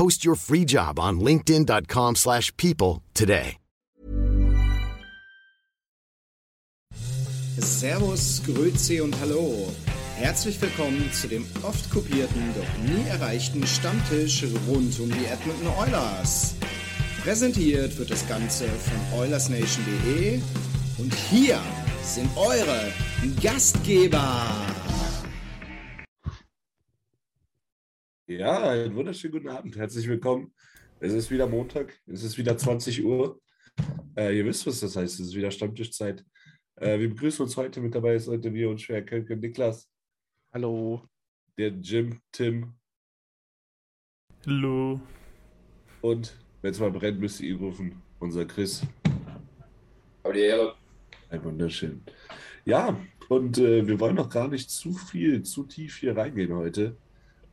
Post your free job on linkedin.com slash people today. Servus, Grüezi und Hallo. Herzlich willkommen zu dem oft kopierten, doch nie erreichten Stammtisch rund um die Edmonton Oilers. Präsentiert wird das Ganze von OilersNation.de und hier sind eure Gastgeber. Ja, einen wunderschönen guten Abend. Herzlich willkommen. Es ist wieder Montag, es ist wieder 20 Uhr. Äh, ihr wisst, was das heißt. Es ist wieder Stammtischzeit. Äh, wir begrüßen uns heute mit dabei, ist heute wir und schwer Kölke Niklas. Hallo. Der Jim, Tim. Hallo. Und wenn es mal brennt, müsst ihr ihn rufen. Unser Chris. Aber die Ehre. Ein wunderschön. Ja, und äh, wir wollen noch gar nicht zu viel, zu tief hier reingehen heute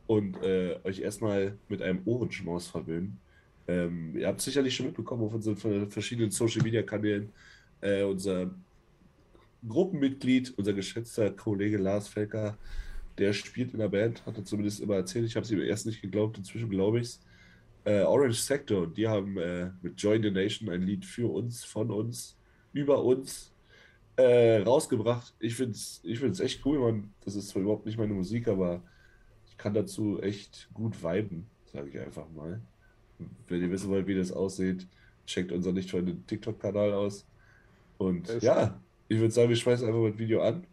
und äh, euch erstmal mit einem Ohrenschmaus verwöhnen. Ähm, ihr habt sicherlich schon mitbekommen auf unseren verschiedenen Social Media Kanälen, äh, unser Gruppenmitglied, unser geschätzter Kollege Lars Felker, der spielt in der Band, hat er zumindest immer erzählt. Ich habe es ihm erst nicht geglaubt, inzwischen glaube ich es. Äh, Orange Sector, die haben äh, mit Join the Nation ein Lied für uns, von uns, über uns äh, rausgebracht. Ich finde es ich echt cool, man. Das ist zwar überhaupt nicht meine Musik, aber kann dazu echt gut viben, sage ich einfach mal. Wenn ihr wissen wollt, wie das aussieht, checkt unseren nicht von TikTok-Kanal aus. Und ja, ich würde sagen, wir schmeißen einfach mal das Video an.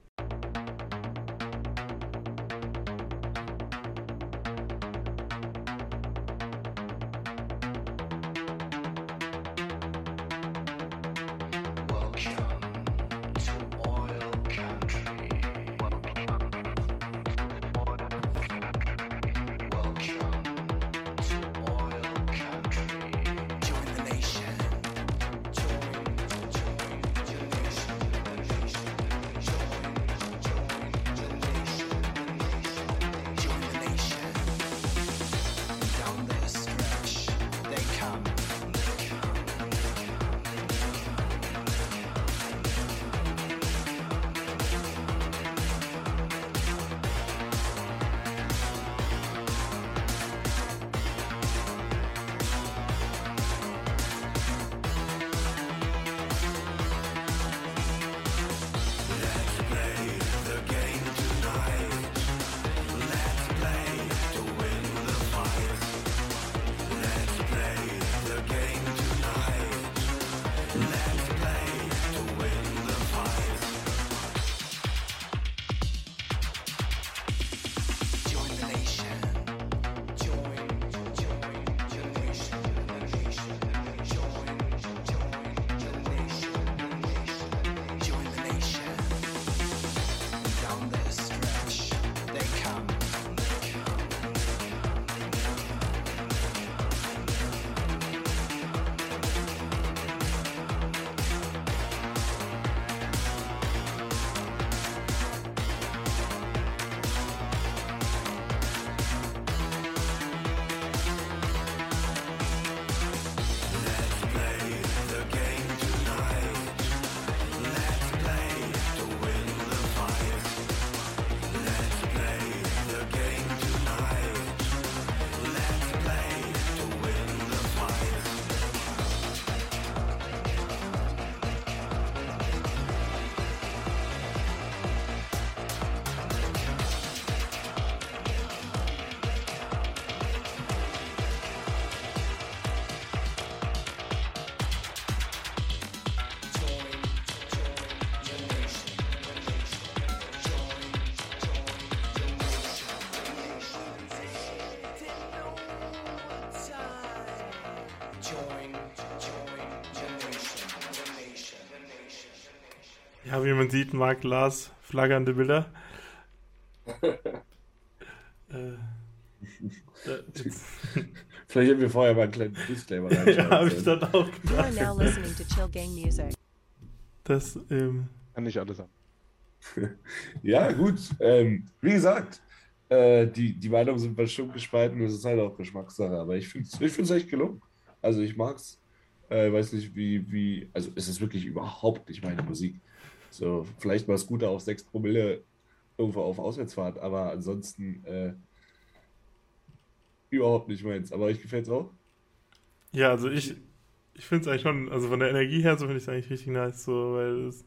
Ja, wie man sieht, mag Lars flaggernde Bilder. äh, Vielleicht hätten wir vorher mal einen kleinen Disclaimer ja, habe ich dann auch You are gedacht. now listening to Chill Gang Music. Das, ähm, Kann nicht alles haben. Ja, gut. Ähm, wie gesagt, äh, die, die Meinungen sind bestimmt gespalten. Das ist halt auch Geschmackssache. Aber ich finde es ich find's echt gelungen. Also ich mag's. Äh, weiß nicht, wie, wie. Also es ist wirklich überhaupt nicht meine Musik. So, vielleicht mal Scooter auf 6 Promille irgendwo auf Auswärtsfahrt, aber ansonsten äh, überhaupt nicht meins. Aber euch gefällt's auch? ja, also ich, ich finde es eigentlich schon, also von der Energie her, so finde ich es eigentlich richtig nice, so, weil es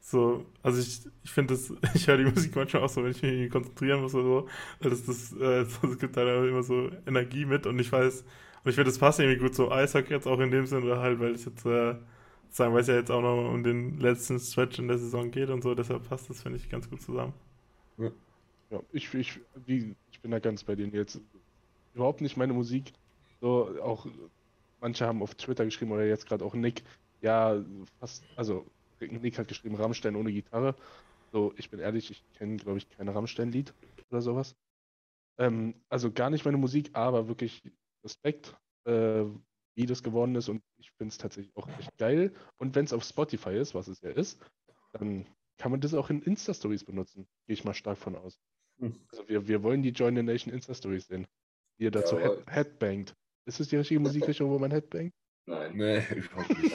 so, also ich, ich finde das, ich höre die Musik manchmal auch so, wenn ich mich irgendwie konzentrieren muss oder so, weil das, das, äh, es gibt da immer so Energie mit und ich weiß, und ich finde, das passt irgendwie gut so Eishockey jetzt auch in dem Sinne, halt, weil ich jetzt, äh, sagen, weil es ja jetzt auch noch um den letzten Stretch in der Saison geht und so, deshalb passt das, finde ich, ganz gut zusammen. Ja, ich, ich, wie, ich bin da ganz bei denen jetzt. Überhaupt nicht meine Musik. So, auch manche haben auf Twitter geschrieben oder jetzt gerade auch Nick, ja, fast, also Nick hat geschrieben, Rammstein ohne Gitarre. So, ich bin ehrlich, ich kenne, glaube ich, kein Rammstein-Lied oder sowas. Ähm, also gar nicht meine Musik, aber wirklich Respekt, äh, wie das geworden ist und ich finde es tatsächlich auch echt geil. Und wenn es auf Spotify ist, was es ja ist, dann kann man das auch in Insta-Stories benutzen. Gehe ich mal stark von aus. Hm. Also wir, wir wollen die Join the Nation Insta-Stories sehen. Wie ihr dazu Jawohl. head, headbangt. Ist es die richtige Musikrichtung, wo man headbangt? Nein. Nee, überhaupt nicht.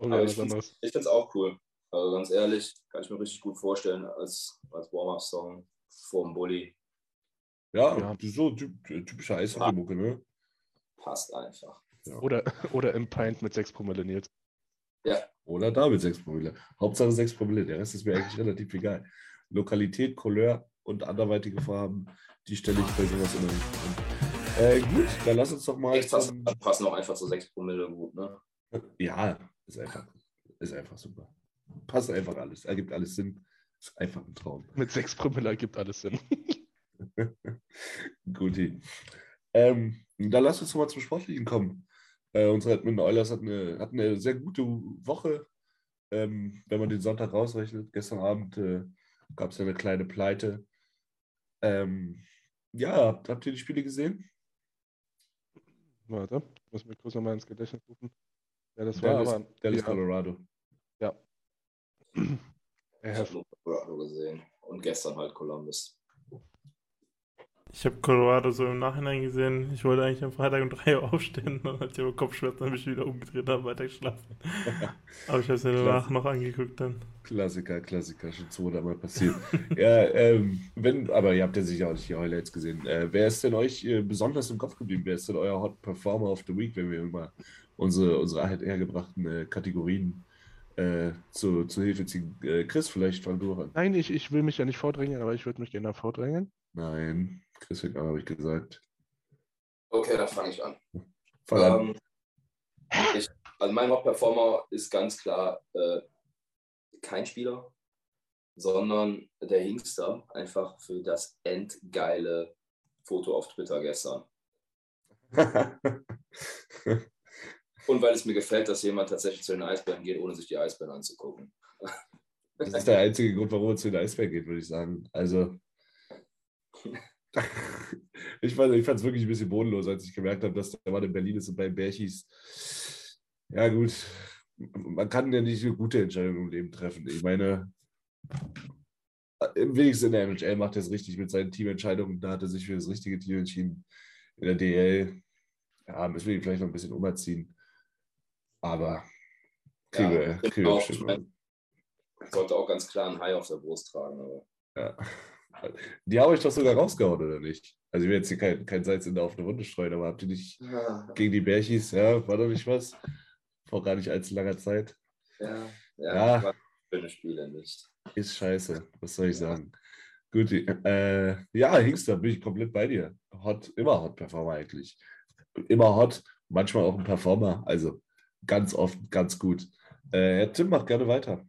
Ja, ich finde es auch cool. Also ganz ehrlich, kann ich mir richtig gut vorstellen als, als Warm-Up-Song vorm Bulli. Ja, Ja. so typ, typische Eishockey-Mucke, ne? Passt einfach. Oder, oder im Pint mit 6 Promille Nils. Oder da mit 6 Promille. Hauptsache 6 Promille. Der Rest ist mir eigentlich relativ egal. Lokalität, Couleur und anderweitige Farben, die stelle ich bei sowas immer nicht an. Äh, gut, dann lass uns doch mal. Echt passen, zum- passen auch einfach so 6 Promille gut, ne? Ja, ist einfach, ist einfach super. Passt einfach alles. Ergibt alles Sinn. Ist einfach ein Traum. Mit 6 Promille ergibt alles Sinn. Guti. Ähm, dann lass uns mal zum Sportlichen kommen. Äh, unsere Edmonton Oilers hatten eine, hatten eine sehr gute Woche, ähm, wenn man den Sonntag rausrechnet. Gestern Abend äh, gab es ja eine kleine Pleite. Ähm, ja, habt, habt ihr die Spiele gesehen? Warte, ich muss mir kurz nochmal ins Gedächtnis rufen. Ja, das war Dallas, aber. Dallas ja, Colorado. ja. Ich habe Colorado gesehen. Und gestern halt Columbus. Ich habe Colorado so im Nachhinein gesehen. Ich wollte eigentlich am Freitag um 3 Uhr aufstehen. Dann hatte ich aber Kopfschmerzen, dann bin ich wieder umgedreht habe weiter geschlafen. Aber ich habe es mir danach noch angeguckt dann. Klassiker, Klassiker, schon zweimal passiert. ja, ähm, wenn, aber ihr habt ja sicher auch nicht die Highlights gesehen. Äh, wer ist denn euch äh, besonders im Kopf geblieben? Wer ist denn euer Hot Performer of the Week, wenn wir immer unsere, unsere hergebrachten äh, Kategorien äh, zu, zu Hilfe ziehen? Äh, Chris, vielleicht fang du an. Nein, ich, ich will mich ja nicht vordrängen, aber ich würde mich gerne vordrängen. Nein, Chris fängt an, habe ich gesagt. Okay, dann fange ich an. Fang an. Ähm, ich, also mein Hauptperformer ist ganz klar äh, kein Spieler, sondern der Hingster, einfach für das endgeile Foto auf Twitter gestern. Und weil es mir gefällt, dass jemand tatsächlich zu den Eisbären geht, ohne sich die Eisbären anzugucken. das ist der einzige Grund, warum es zu den Eisberg geht, würde ich sagen. Also. ich fand es wirklich ein bisschen bodenlos, als ich gemerkt habe, dass der Mann in Berlin ist und bei Berchis. Ja, gut. Man kann ja nicht eine gute Entscheidung im Leben treffen. Ich meine, im wenigsten in der NHL macht er es richtig mit seinen Teamentscheidungen. Da hat er sich für das richtige Team entschieden. In der DL, ja, müssen wir ihn vielleicht noch ein bisschen umerziehen. Aber kriegen Ja, wir, ich kriegen auch. Sollte auch ganz klar ein High auf der Brust tragen. Aber Ja. Die habe ich doch sogar rausgehauen, oder nicht? Also ich will jetzt hier kein, kein Salz in der offene Wunde streuen, aber habt ihr nicht gegen die Bärchis, ja, war doch nicht was? Vor gar nicht allzu langer Zeit. ja, Ja. ja, ja. schöne Spiele nicht. Ist scheiße, was soll ich sagen? Gut, äh, ja, Hingster, bin ich komplett bei dir. Hot, immer Hot Performer eigentlich. Immer hot, manchmal auch ein Performer, also ganz oft ganz gut. Äh, Herr Tim macht gerne weiter.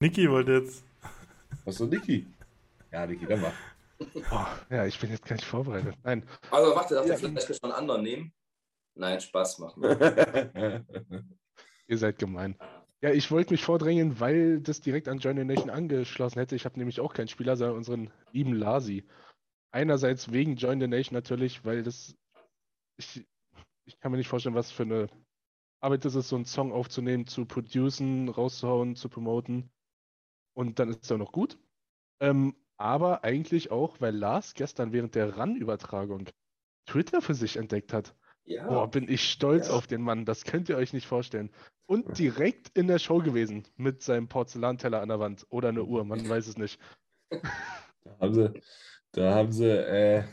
Niki wollte jetzt. Was so, Niki? Ja, Niki, dann mach. Boah, ja, ich bin jetzt gar nicht vorbereitet. Nein, Also warte, darf Ja. der vielleicht schon einen anderen nehmen? Nein, Spaß machen wir. ihr seid gemein. Ja, ich wollte mich vordrängen, weil das direkt an Join the Nation angeschlossen hätte. Ich habe nämlich auch keinen Spieler, sondern unseren lieben Lasi. Einerseits wegen Join the Nation natürlich, weil das. Ich, ich kann mir nicht vorstellen, was für eine Arbeit das ist, so einen Song aufzunehmen, zu producen, rauszuhauen, zu promoten. Und dann ist es auch noch gut. Ähm, aber eigentlich auch, weil Lars gestern während der RAN-Übertragung Twitter für sich entdeckt hat. Ja. Boah, bin ich stolz Ja. auf den Mann. Das könnt ihr euch nicht vorstellen. Und direkt in der Show gewesen mit seinem Porzellanteller an der Wand oder eine Uhr, man weiß es nicht. Da haben sie, da haben sie, äh,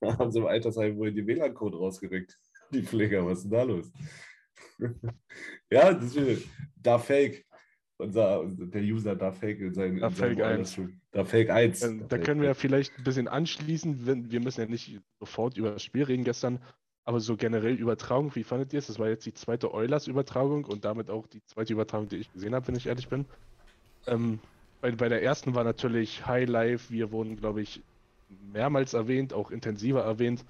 haben sie im Altersheim wohl die WLAN-Code rausgerückt. Die Pfleger, was ist denn da los? ja, das ist da Fake. Unser, der User da Fake in seinem. Da Fake Alles- Da Fake 1. Ähm, Da können wir ja vielleicht ein bisschen anschließen. Wenn, wir müssen ja nicht sofort über das Spiel reden gestern, aber so generell Übertragung, wie fandet ihr es? Das war jetzt die zweite Eulers-Übertragung und damit auch die zweite Übertragung, die ich gesehen habe, wenn ich ehrlich bin. Ähm, bei, bei der ersten war natürlich High Life. Wir wurden, glaube ich, mehrmals erwähnt, auch intensiver erwähnt.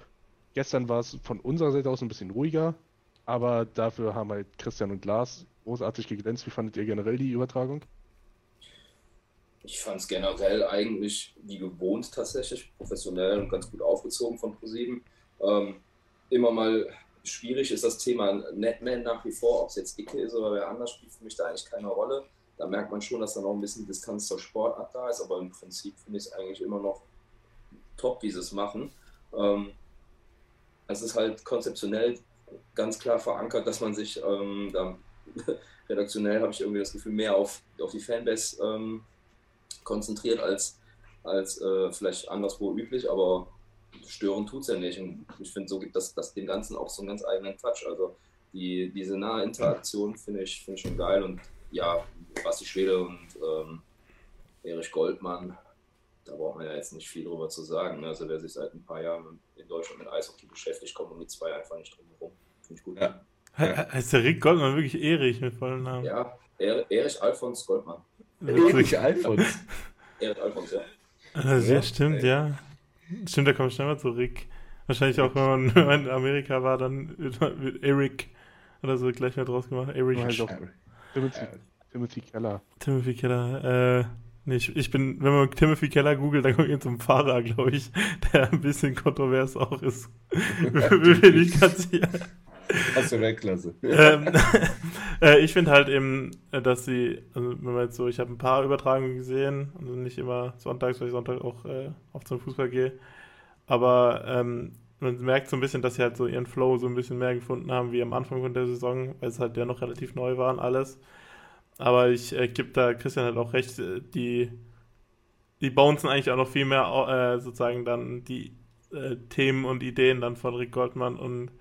Gestern war es von unserer Seite aus ein bisschen ruhiger, aber dafür haben halt Christian und Lars großartig geglänzt. Wie fandet ihr generell die Übertragung? Ich fand es generell eigentlich wie gewohnt tatsächlich, professionell und ganz gut aufgezogen von ProSieben. Ähm, immer mal schwierig ist das Thema Netman nach wie vor, ob es jetzt Icke ist oder wer anders, spielt für mich da eigentlich keine Rolle. Da merkt man schon, dass da noch ein bisschen Distanz zur Sportart da ist, aber im Prinzip finde ich es eigentlich immer noch top, wie sie es machen. Ähm, es ist halt konzeptionell ganz klar verankert, dass man sich ähm, da redaktionell habe ich irgendwie das Gefühl mehr auf, auf die Fanbase ähm, konzentriert als, als äh, vielleicht anderswo üblich, aber stören tut es ja nicht. Und ich finde, so gibt das, das dem Ganzen auch so einen ganz eigenen Touch. Also die, diese nahe Interaktion finde ich, find ich schon geil. Und ja, Basti Schwede und ähm, Erich Goldmann, da braucht man ja jetzt nicht viel drüber zu sagen. ne? Also wer sich seit ein paar Jahren in Deutschland mit Eishockey beschäftigt, kommt um die zwei einfach nicht drum herum. Finde ich gut. Ja. He- Heißt der Rick Goldmann wirklich Erich mit vollen Namen? Ja, Er- Erich Alfons Goldmann. Erich Alfons. Erich Alfons, ja. Also, ja, stimmt, ja. Stimmt, da kommt schnell mal zu Rick. Wahrscheinlich auch, wenn man, wenn man in Amerika war, dann wird, Eric oder so gleich mehr draus gemacht. Eric. Halt Ja. Timothy Keller. Timothy Keller. Äh, nee, ich, ich bin, wenn man Timothy Keller googelt, dann kommt ihr zum Fahrer, glaube ich, der ein bisschen kontrovers auch ist. bin ich ganz sicher. Aus der Weltklasse. ähm, äh, ich finde halt eben, äh, dass sie, also wenn man jetzt so, ich habe ein paar Übertragungen gesehen, also nicht immer sonntags, weil ich Sonntag auch äh, oft zum Fußball gehe, aber ähm, man merkt so ein bisschen, dass sie halt so ihren Flow so ein bisschen mehr gefunden haben wie am Anfang von der Saison, weil es halt ja noch relativ neu war und alles. Aber ich äh, gebe da Christian halt auch recht, äh, die, die bouncen eigentlich auch noch viel mehr äh, sozusagen dann die äh, Themen und Ideen dann von Rick Goldmann und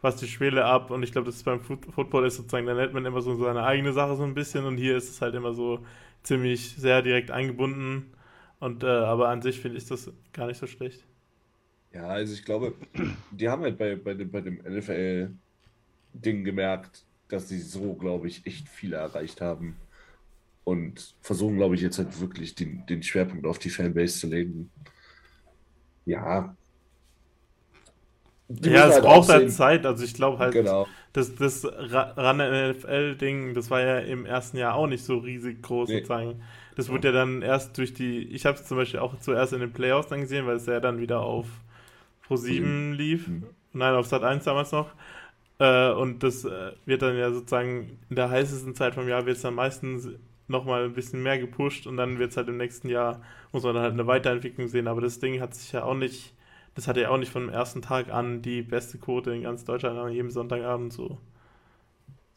was die Schwele ab. Und ich glaube, das ist beim Foot Football ist sozusagen, da nennt man immer so seine eigene Sache so ein bisschen. Und hier ist es halt immer so ziemlich sehr direkt eingebunden. Und äh, aber an sich finde ich das gar nicht so schlecht. Ja, also ich glaube, die haben halt bei, bei dem, bei dem NFL-Ding gemerkt, dass sie so, glaube ich, echt viel erreicht haben. Und versuchen, glaube ich, jetzt halt wirklich den, den Schwerpunkt auf die Fanbase zu legen. Ja. Die ja, es halt braucht halt Zeit, also ich glaube halt, Genau. das, das Ra- ran NFL-Ding, das war ja im ersten Jahr auch nicht so riesig groß Nee. sozusagen. Das wurde ja dann erst durch die, ich habe es zum Beispiel auch zuerst in den Playoffs dann gesehen, weil es ja dann wieder auf Pro 7 lief. Mhm. Nein, auf Sat 1 damals noch. Äh, und das äh, wird dann ja sozusagen in der heißesten Zeit vom Jahr wird es dann meistens nochmal ein bisschen mehr gepusht und dann wird es halt im nächsten Jahr, muss man dann halt eine Weiterentwicklung sehen. Aber das Ding hat sich ja auch nicht, das hatte ja auch nicht von dem ersten Tag an die beste Quote in ganz Deutschland an jedem Sonntagabend so.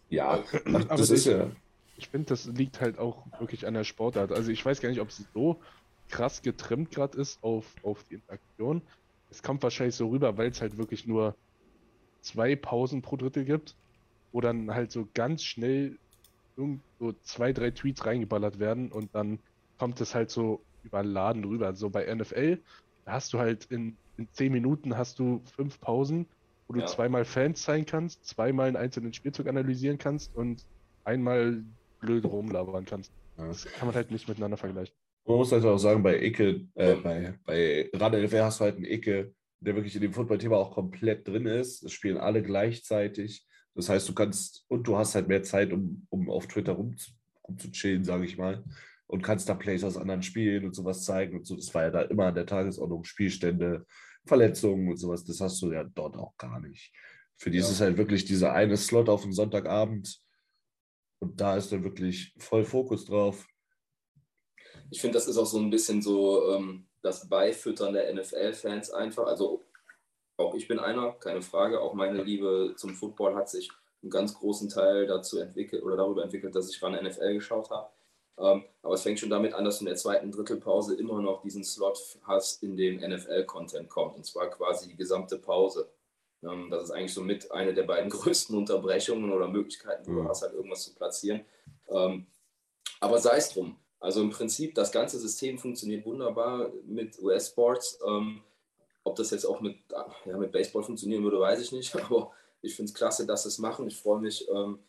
Ja, Aber das das- ist ja. Ich finde, das liegt halt auch wirklich an der Sportart. Also ich weiß gar nicht, ob es so krass getrimmt gerade ist auf, auf die Interaktion. Es kommt wahrscheinlich so rüber, weil es halt wirklich nur zwei Pausen pro Drittel gibt, wo dann halt so ganz schnell so zwei, drei Tweets reingeballert werden und dann kommt es halt so überladen rüber. So bei NFL, da hast du halt in, in zehn Minuten hast du fünf Pausen, wo du Ja. zweimal Fans zeigen kannst, zweimal einen einzelnen Spielzug analysieren kannst und einmal blöd rumlabern kannst. Das kann man halt nicht miteinander vergleichen. Man muss halt auch sagen, bei Icke, äh, bei, bei Rad LFR hast du halt einen Icke, der wirklich in dem Football-Thema auch komplett drin ist. Es spielen alle gleichzeitig. Das heißt, du kannst, und du hast halt mehr Zeit, um, um auf Twitter rum, rumzuchillen, sage ich mal. Und kannst da Plays aus anderen Spielen und sowas zeigen und so. Das war ja da immer an der Tagesordnung, Spielstände, Verletzungen und sowas. Das hast du ja dort auch gar nicht. Für die Ja. ist es halt wirklich dieser eine Slot auf den Sonntagabend. Und da ist dann wirklich voll Fokus drauf. Ich finde, das ist auch so ein bisschen so ähm, das Beifüttern der NFL-Fans einfach. Also auch ich bin einer, keine Frage. Auch meine Liebe zum Football hat sich einen ganz großen Teil dazu entwickelt oder darüber entwickelt, dass ich ran NFL geschaut habe. Ähm, aber es fängt schon damit an, dass du in der zweiten Drittelpause immer noch diesen Slot hast, in dem NFL-Content kommt. Und zwar quasi die gesamte Pause. Ähm, das ist eigentlich so mit eine der beiden größten Unterbrechungen oder Möglichkeiten, wo du Ja. hast, halt irgendwas zu platzieren. Ähm, aber sei es drum. Also im Prinzip, das ganze System funktioniert wunderbar mit US-Sports. Ähm, ob das jetzt auch mit, ja, mit Baseball funktionieren würde, weiß ich nicht. Aber ich finde es klasse, dass sie es machen. Ich freue mich, ähm,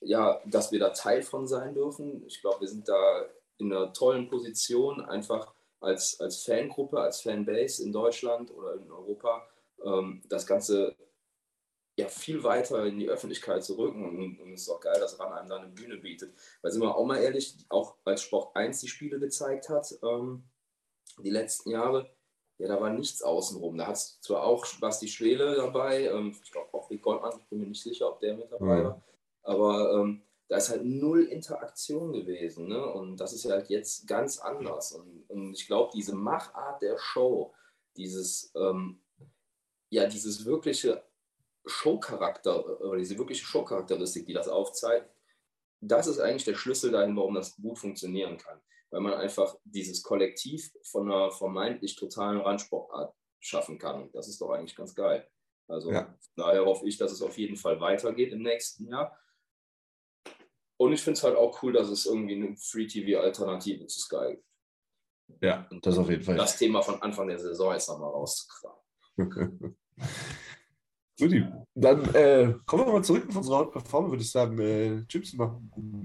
ja, dass wir da Teil von sein dürfen. Ich glaube, wir sind da in einer tollen Position, einfach als, als Fangruppe, als Fanbase in Deutschland oder in Europa, ähm, das Ganze ja, viel weiter in die Öffentlichkeit zu rücken. Und, und es ist auch geil, dass RAN einem da eine Bühne bietet. Weil sind wir auch mal ehrlich, auch als Sport 1 die Spiele gezeigt hat, ähm, die letzten Jahre, ja, da war nichts außenrum. Da hat es zwar auch Basti Schwele dabei, ähm, ich glaube auch Rick Goldmann, ich bin mir nicht sicher, ob der mit dabei war, aber ähm, da ist halt null Interaktion gewesen. Ne? Und das ist ja halt jetzt ganz anders. Und, und ich glaube, diese Machart der Show, dieses, ähm, ja, dieses wirkliche Showcharakter oder diese wirkliche Showcharakteristik, die das aufzeigt, das ist eigentlich der Schlüssel dahin, warum das gut funktionieren kann. Weil man einfach dieses Kollektiv von einer vermeintlich totalen Randsportart schaffen kann. Das ist doch eigentlich ganz geil. Also Ja. daher hoffe ich, dass es auf jeden Fall weitergeht im nächsten Jahr. Und ich finde es halt auch cool, dass es irgendwie eine Free-TV-Alternative zu Sky gibt. Ja, das auf jeden Fall. Das Thema von Anfang der Saison jetzt nochmal rauszukramen. Guti, dann äh, kommen wir mal zurück auf unsere Hauptperformer, würde ich sagen. Äh, Gypsy, mach,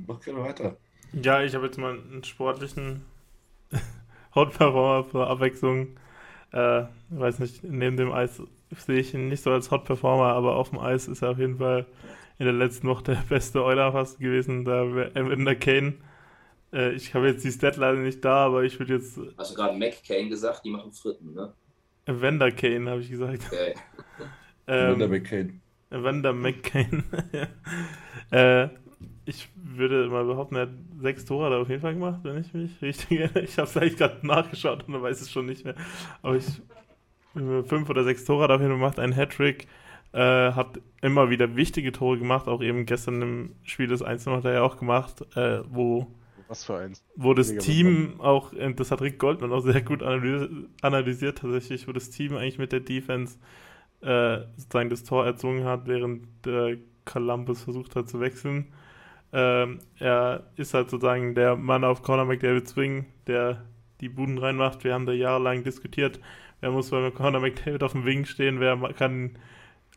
mach gerne weiter. Ja, ich habe jetzt mal einen sportlichen Hot-Performer für Abwechslung. Äh, weiß nicht, neben dem Eis sehe ich ihn nicht so als Hot-Performer, aber auf dem Eis ist er auf jeden Fall in der letzten Woche der beste Euler fast gewesen, da Evander Kane. Äh, ich habe jetzt die Stat leider nicht da, aber ich würde jetzt Hast du gerade McCain gesagt, die machen Fritten, ne? Evander Kane, habe ich gesagt. Okay. Ähm, McCain. Evander McCain. äh, ich würde mal behaupten, er hat sechs Tore da auf jeden Fall gemacht, wenn ich mich richtig erinnere. Ich habe es eigentlich gerade nachgeschaut und dann weiß es schon nicht mehr. Aber ich fünf oder sechs Tore hat er auf jeden Fall gemacht, ein Hattrick. Äh, hat immer wieder wichtige Tore gemacht, auch eben gestern im Spiel des 1 hat er ja auch gemacht, äh, wo, Was für eins. wo das Mega Team auch, äh, das hat Rick Goldman auch sehr gut analysiert, analysiert tatsächlich, wo das Team eigentlich mit der Defense äh, sozusagen das Tor erzwungen hat, während äh, Columbus versucht hat zu wechseln. Ähm, er ist halt sozusagen der Mann auf Conor McDavid Swing, der die Buden reinmacht. Wir haben da jahrelang diskutiert, wer muss bei Conor McDavid auf dem Wing stehen, wer kann,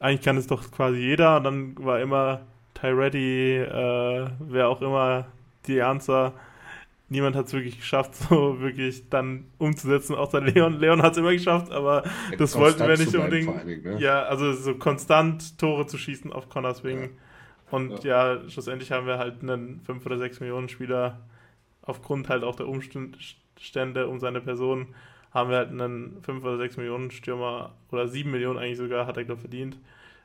eigentlich kann es doch quasi jeder. Und dann war immer Tyretti, äh, wer auch immer die Answer. Niemand hat es wirklich geschafft, so wirklich dann umzusetzen, außer Leon. Leon hat es immer geschafft, aber das wollten wir nicht unbedingt. Dingen, ne? Ja, also so konstant Tore zu schießen auf Connors Wing. Und ja. schlussendlich haben wir halt einen 5 oder 6 Millionen Spieler aufgrund halt auch der Umstände um seine Person haben wir halt einen 5 oder 6 Millionen Stürmer oder 7 Millionen eigentlich sogar, hat er glaube verdient,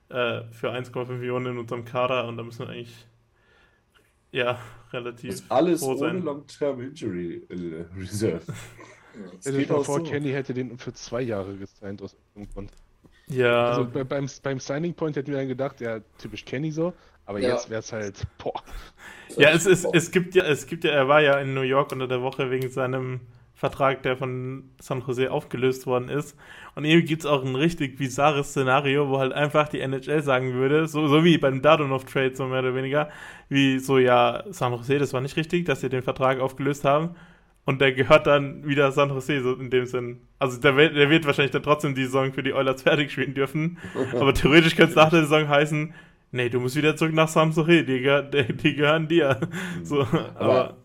äh, für 1,5 Millionen in unserem Kader und da müssen wir eigentlich ja relativ Das ist alles froh ohne. Long-Term Injury äh, Reserve. Das Stell dir geht mal auch vor, so. Kenny hätte den für zwei Jahre gesigned aus irgendeinem Grund. Ja, Also bei, beim, beim Signing Point hätten wir dann gedacht, ja, typisch Kenny so, aber Ja. jetzt wäre es halt, boah. Ja, es, ist, es gibt ja, es gibt ja, er war ja in New York unter der Woche wegen seinem Vertrag, der von San Jose aufgelöst worden ist. Und irgendwie gibt es auch ein richtig bizarres Szenario, wo halt einfach die NHL sagen würde, so, so wie beim Dadonov-Trade, so mehr oder weniger, wie so, ja, San Jose, das war nicht richtig, dass sie den Vertrag aufgelöst haben. Und der gehört dann wieder San Jose, so in dem Sinn. Also der, wird- der wird wahrscheinlich dann trotzdem die Saison für die Oilers fertig spielen dürfen. Aber theoretisch könnte es nach der Saison heißen, nee, du musst wieder zurück nach San Jose, die, die, die gehören dir. So, aber,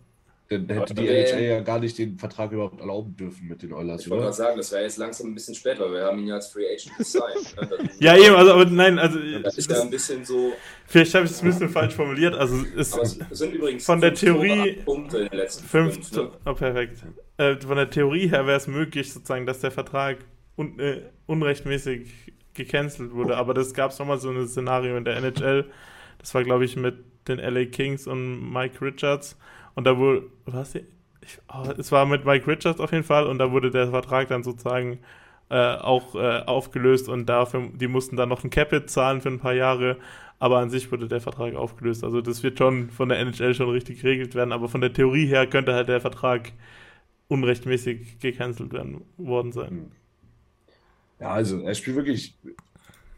Dann hätte die NHL ja gar nicht den Vertrag überhaupt erlauben dürfen mit den Oilers, Ich wollte gerade sagen, das wäre jetzt langsam ein bisschen spät, weil wir haben ihn ja als Free Agent gesigned. ne? Ja, eben, also, aber nein, also, Das ist ja ein bisschen so. vielleicht habe ich es ein bisschen falsch formuliert. Also, es, Aber es sind übrigens Von der Theorie- Punkte in den letzten Fünf, fünf. ne? oh, perfekt. Äh, von der Theorie her wäre es möglich, sozusagen, dass der Vertrag un, äh, unrechtmäßig gecancelt wurde. Aber das gab es nochmal so ein Szenario in der NHL. Das war, glaube ich, mit den LA Kings und Mike Richards. Und da wurde, was? Ich, oh, es war mit Mike Richards auf jeden Fall. Und da wurde der Vertrag dann sozusagen äh, auch äh, aufgelöst. Und dafür, die mussten dann noch ein Capit zahlen für ein paar Jahre. Aber an sich wurde der Vertrag aufgelöst. Also das wird schon von der NHL schon richtig geregelt werden. Aber von der Theorie her könnte halt der Vertrag unrechtmäßig gecancelt werden worden sein. Ja, also er spielt wirklich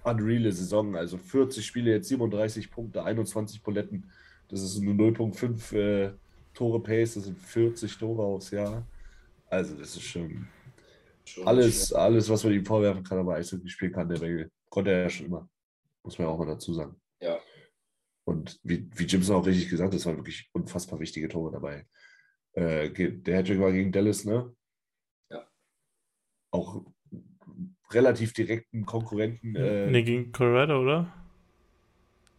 unreale Saison. Also 40 Spiele, jetzt 37 Punkte, 21 Buletten. Das ist eine 0,5 äh, Tore Pace, das sind 40 Tore aufs Jahr. Also das ist schon Schon alles, alles, was man ihm vorwerfen kann, aber Eishockey spielen kann, der Regel. Konnte er ja schon immer. Muss man ja auch mal dazu sagen. Ja. Und wie, wie Jimson auch richtig gesagt hat, es waren wirklich unfassbar wichtige Tore dabei. Äh, der Hattrick war gegen Dallas, ne? Ja. Auch relativ direkten Konkurrenten. Äh, nee, gegen Colorado, oder?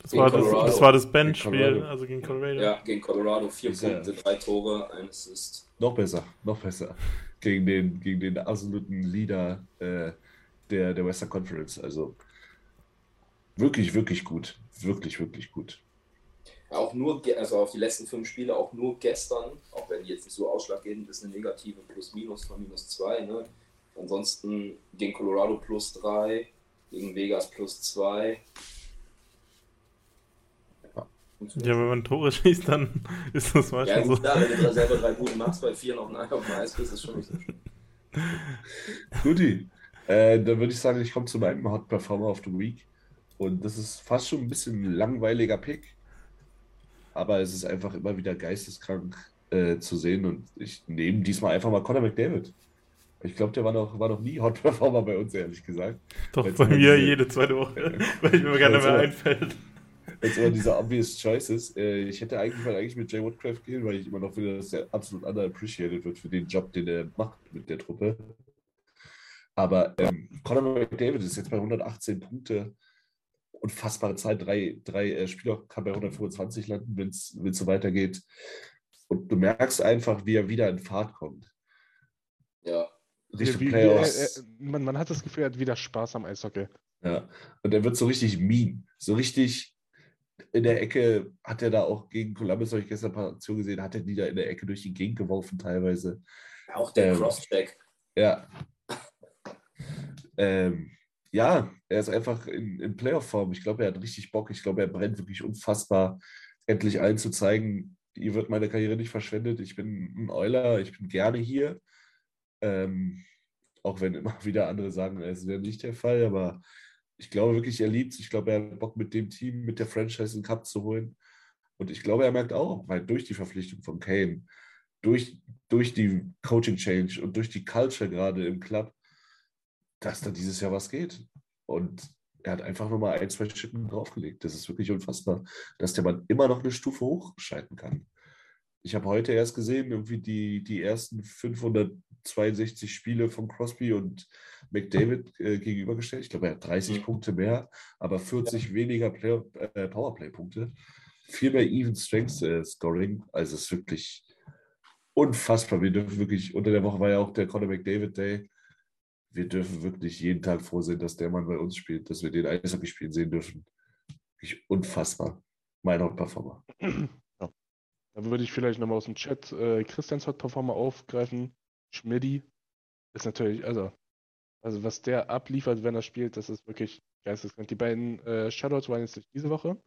Das war das, das war das Colorado. also gegen Colorado. Ja, gegen Colorado vier ja- Punkte, drei Tore, ein Assist. Noch besser, noch besser. Gegen den, gegen den absoluten Leader äh, der, der Western Conference. Also wirklich, wirklich gut. Wirklich, wirklich gut. Ja, auch nur, also auf die letzten fünf Spiele, auch nur gestern, auch wenn die jetzt nicht so ausschlaggebend ist, eine negative Plus-Minus von minus zwei. Ne? Ansonsten gegen Colorado plus drei, gegen Vegas plus zwei. Ja. Ja, wenn man Tore schießt, dann ist das Ja, manchmal gut, so. klar, wenn du da selber drei Buden machst, bei vier noch ein Ei auf dem Eis bist, ist schon nicht so schlimm. Guti. Äh, dann würde ich sagen, ich komme zu meinem Hot Performer of the Week. Und das ist fast schon ein bisschen ein langweiliger Pick. Aber es ist einfach immer wieder geisteskrank äh, zu sehen. Und ich nehme diesmal einfach mal Conor McDavid. Ich glaube, der war noch, war noch nie Hot Performer bei uns, ehrlich gesagt. Doch Jetzt bei mir diese- jede zweite Woche, weil ich mir keiner Jetzt mehr einfällt. Jetzt immer diese obvious choices. Äh, ich hätte eigentlich mal eigentlich mit Jay Woodcraft gehen, weil ich immer noch finde, dass er absolut underappreciated wird für den Job, den er macht mit der Truppe. Aber ähm, Conor McDavid ist jetzt bei 118 Punkte. Unfassbare Zeit. Drei, drei äh, Spieler kann bei 125 landen, wenn es so weitergeht. Und du merkst einfach, wie er wieder in Fahrt kommt. Ja, wie- Playoffs. er- er- man, man hat das Gefühl, er hat wieder Spaß am Eishockey. Ja, und er wird so richtig mean. So richtig in der Ecke hat er da auch gegen Columbus, habe ich gestern ein paar Aktionen gesehen, hat er die da in der Ecke durch die Gegend geworfen teilweise. auch der Ähm, Crosscheck. Ja. Ähm, ja, er ist einfach in, in Playoff-Form. Ich glaube, er hat richtig Bock. Ich glaube, er brennt wirklich unfassbar, endlich allen zu zeigen, hier wird meine Karriere nicht verschwendet. Ich bin ein Euler, ich bin gerne hier. Ähm, auch wenn immer wieder andere sagen, es wäre nicht der Fall, aber ich glaube wirklich, er liebt es. Ich glaube, er hat Bock mit dem Team, mit der Franchise einen Cup zu holen. Und ich glaube, er merkt auch, weil durch die Verpflichtung von Kane, durch, durch die Coaching Change und durch die Culture gerade im Club, dass da dieses Jahr was geht. Und er hat einfach nochmal ein, zwei Schippen draufgelegt. Das ist wirklich unfassbar, dass der Mann immer noch eine Stufe hochschalten kann. Ich habe heute erst gesehen, irgendwie die, die ersten 562 Spiele von Crosby und McDavid äh, gegenübergestellt. Ich glaube, er hat 30 Mhm. Punkte mehr, aber 40 weniger Play äh, Powerplay-Punkte. Viel mehr Even Strength äh, Scoring. Also es ist wirklich unfassbar. Wir dürfen wirklich, unter der Woche war ja auch der Conor McDavid Day. Wir dürfen wirklich jeden Tag froh sein, dass der Mann bei uns spielt, dass wir den Eishockey spielen sehen dürfen. Wirklich unfassbar. Mein Hauptperformer. Ja. Dann würde ich vielleicht nochmal aus dem Chat äh, Christians Hot Performer aufgreifen. Schmidti ist natürlich, also, also was der abliefert, wenn er spielt, das ist wirklich geisteskrank. Die beiden äh, Shoutouts waren jetzt nicht diese Woche.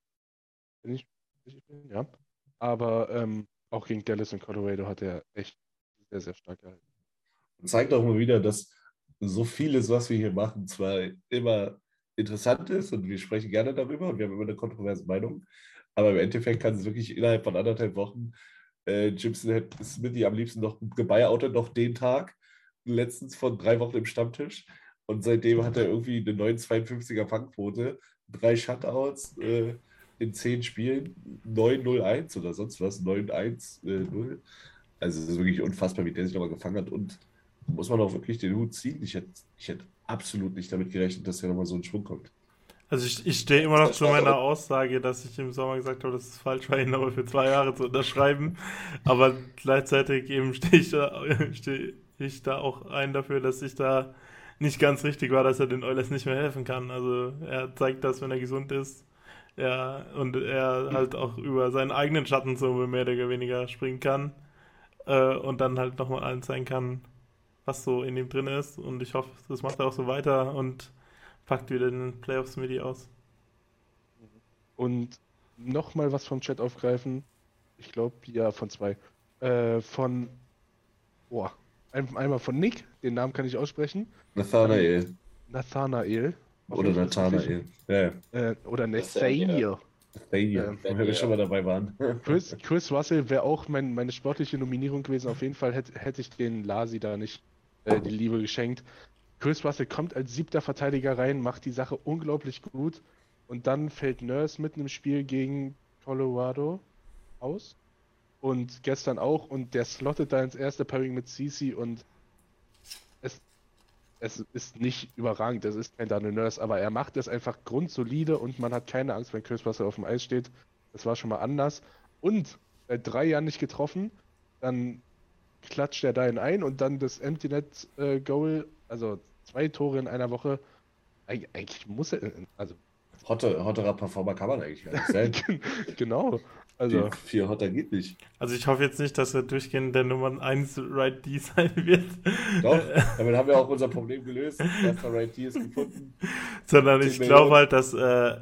Wenn ich richtig bin, ja. Aber ähm, auch gegen Dallas und Colorado hat er echt sehr, sehr stark gehalten. Und zeigt auch mal wieder, dass so vieles, was wir hier machen, zwar immer interessant ist und wir sprechen gerne darüber und wir haben immer eine kontroverse Meinung, aber im Endeffekt kann es wirklich innerhalb von anderthalb Wochen äh, Jimson hätte Smithy am liebsten noch gebeioutet, noch den Tag, letztens von drei Wochen im Stammtisch und seitdem hat er irgendwie eine 9,52er Fangquote, drei Shutouts äh, in zehn Spielen, 9-0-1 oder sonst was, 9-1-0. Also es ist wirklich unfassbar, wie der sich nochmal gefangen hat. Und muss man auch wirklich den Hut ziehen. Ich hätte, ich hätte absolut nicht damit gerechnet, dass hier nochmal so ein Schwung kommt. Also ich, ich stehe immer noch zu meiner Aussage, dass ich im Sommer gesagt habe, dass es falsch war, ihn aber für zwei Jahre zu unterschreiben. Aber gleichzeitig eben stehe ich da, stehe ich da auch ein dafür, dass ich da nicht ganz richtig war, dass er den Oilers nicht mehr helfen kann. Also er zeigt das, wenn er gesund ist. Ja, und er halt auch über seinen eigenen Schatten so mehr oder weniger springen kann. Äh, und dann halt nochmal allen zeigen kann, was so in ihm drin ist. Und ich hoffe, das macht er auch so weiter und packt wieder den Playoffs Midi aus. Und nochmal was vom Chat aufgreifen. Ich glaube, ja, von zwei. Äh, von, boah, ein, einmal von Nick, den Namen kann ich aussprechen. Nathanael. Nathanael. Oder Nathanael. Ja, Äh, oder Nathaniel. Nathanael, Ähm, wenn wir schon mal dabei waren. Chris, Chris Russell wäre auch mein, meine sportliche Nominierung gewesen. Auf jeden Fall hätte, hätte ich den Lasi da nicht äh, die Liebe geschenkt. Chris Russell kommt als siebter Verteidiger rein, macht die Sache unglaublich gut. Und dann fällt Nurse mitten im Spiel gegen Colorado aus. Und gestern auch. Und der slottet da ins erste Pairing mit CC und es, es ist nicht überragend. Es ist kein Daniel Nurse, aber er macht es einfach grundsolide und man hat keine Angst, wenn Chris Russell auf dem Eis steht. Das war schon mal anders. Und seit drei Jahren nicht getroffen, dann klatscht er dahin ein und dann das Empty Net äh, Goal, also zwei Tore in einer Woche. Eig eigentlich muss er, also Hotte, hotterer Performer kann man eigentlich gar nicht sein. genau. Also vier Hotter geht nicht. Also ich hoffe jetzt nicht, dass er durchgehend der Nummer 1 Right D sein wird. Doch, damit haben wir auch unser Problem gelöst. Erster Right D ist gefunden. Sondern ich glaube halt, dass äh,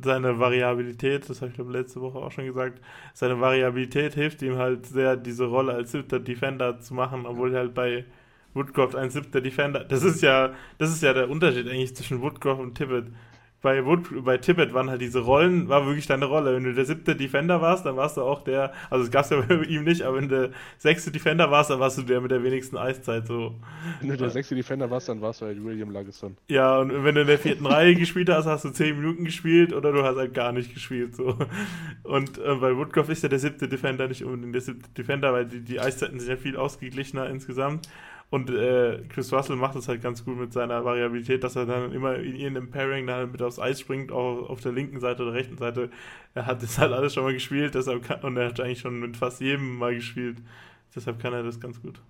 seine Variabilität, das habe ich glaube letzte Woche auch schon gesagt, seine Variabilität hilft ihm halt sehr, diese Rolle als siebter Defender zu machen, obwohl halt bei Woodcroft ein siebter Defender, das ist ja, das ist ja der Unterschied eigentlich zwischen Woodcroft und Tippett. Bei, Wood, bei Tippett waren halt diese Rollen, war wirklich deine Rolle. Wenn du der siebte Defender warst, dann warst du auch der, also es gab es ja bei ihm nicht, aber wenn du der sechste Defender warst, dann warst du der mit der wenigsten Eiszeit so. wenn du der sechste Defender warst, dann warst du halt William Lagesson. Ja, und wenn du in der vierten Reihe gespielt hast, hast du zehn Minuten gespielt oder du hast halt gar nicht gespielt. So. Und äh, bei Woodcroft ist ja der siebte Defender nicht unbedingt der siebte Defender, weil die, die Eiszeiten sind ja viel ausgeglichener insgesamt. Und äh, Chris Russell macht es halt ganz gut mit seiner Variabilität, dass er dann immer in irgendeinem Pairing dann mit aufs Eis springt, auch auf der linken Seite oder rechten Seite. Er hat das halt alles schon mal gespielt, deshalb kann, und er hat eigentlich schon mit fast jedem mal gespielt. Deshalb kann er das ganz gut.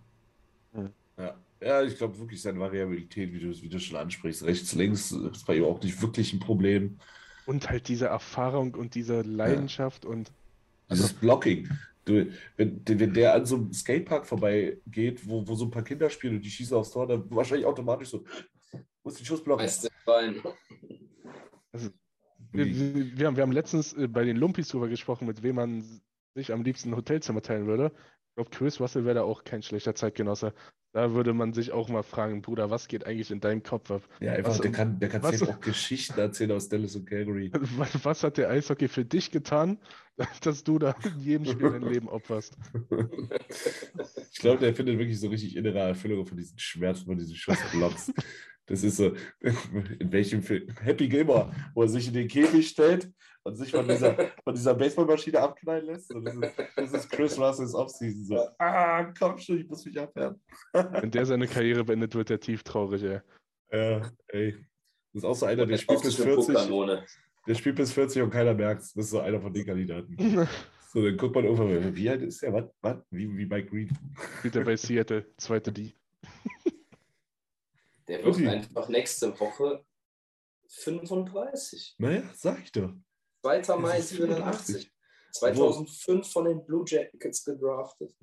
Ja, ja ich glaube wirklich seine Variabilität, wie du, wie du schon ansprichst, rechts, links, ist bei ihm auch nicht wirklich ein Problem. Und halt diese Erfahrung und diese Leidenschaft und Dieses Blocking. Du, wenn, wenn der an so einem Skatepark vorbeigeht, wo, wo so ein paar Kinder spielen und die schießen aufs Tor, dann wahrscheinlich automatisch so, muss den Schuss blocken. Also, wir, wir, wir, haben, wir haben letztens äh, bei den Lumpis drüber gesprochen, mit wem man sich am liebsten ein Hotelzimmer teilen würde. Ich glaube, Chris Russell wäre da auch kein schlechter Zeitgenosse. Da würde man sich auch mal fragen, Bruder, was geht eigentlich in deinem Kopf ab? Ja, einfach, Was- der kann, der kann was- auch Geschichten erzählen aus Dallas und Calgary. Was, was hat der Eishockey für dich getan, dass du da in jedem Spiel dein Leben opferst? Ich glaube, der findet wirklich so richtig innere Erfüllung von diesen Schmerzen, von diesen Schussblocks. Das ist so, in welchem Film? Happy Gilmore, wo er sich in den Käfig stellt und sich von dieser, von dieser Baseballmaschine abknallen lässt. Und das, ist, das ist Chris Russells Offseason. So, ah, komm schon, ich muss mich abwehren. Wenn der seine Karriere beendet, wird er tief traurig, ey. Ja, ey. Das ist auch so einer, der spielt bis Aufzug und 40. Puckkanone. Der spielt bis 40 und keiner merkt Das ist so einer von den Kandidaten. So, dann guckt man irgendwann, wie alt ist der? Was? Wie, wie Mike Green? Spielt er bei Seattle, zweite D. Der wird Okay. einfach nächste Woche 35. Naja, sag ich doch. 2. Mai Das ist 87. 2005 von den Blue Jackets gedraftet.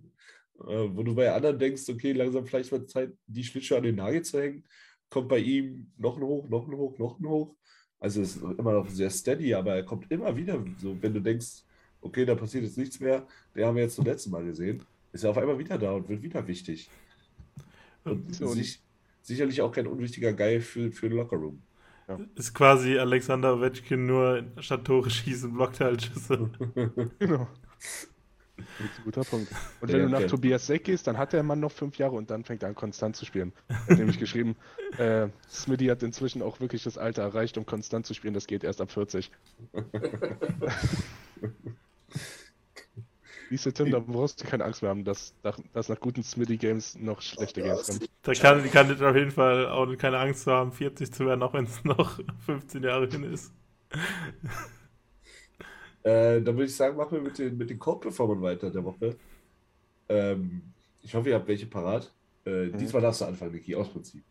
Äh, wo du bei anderen denkst, okay, langsam vielleicht mal Zeit, die Schlittschuhe an den Nagel zu hängen, kommt bei ihm noch ein Hoch, noch ein Hoch, noch ein Hoch. Also es ist immer noch sehr steady, aber er kommt immer wieder. So, wenn du denkst, okay, da passiert jetzt nichts mehr, den haben wir jetzt zum letzten Mal gesehen, ist er auf einmal wieder da und wird wieder wichtig. Und und- sich, sicherlich auch kein unwichtiger Guy für, für den Lockerroom. Ist quasi Alexander Ovechkin nur statt Tore schießen, blockt halt Schüsse. Genau. Das ist ein guter Punkt. Und Ja, wenn du nach okay. Tobias Seck gehst, dann hat der Mann noch fünf Jahre und dann fängt er an, konstant zu spielen. Er hat nämlich geschrieben, äh, Smitty hat inzwischen auch wirklich das Alter erreicht, um konstant zu spielen. Das geht erst ab 40. Siehst du, Tim, da brauchst du keine Angst mehr haben, dass, dass nach guten Smitty-Games noch schlechte Games kommen. Da kann, kann ich auf jeden Fall auch keine Angst zu haben, 40 zu werden, auch wenn es noch 15 Jahre hin ist. Äh, dann würde ich sagen, machen wir mit den, mit den Code-Performern weiter der Woche. Ähm, ich hoffe, ihr habt welche parat. Äh, mhm. Diesmal darfst du anfangen, Niki, aus Prinzip.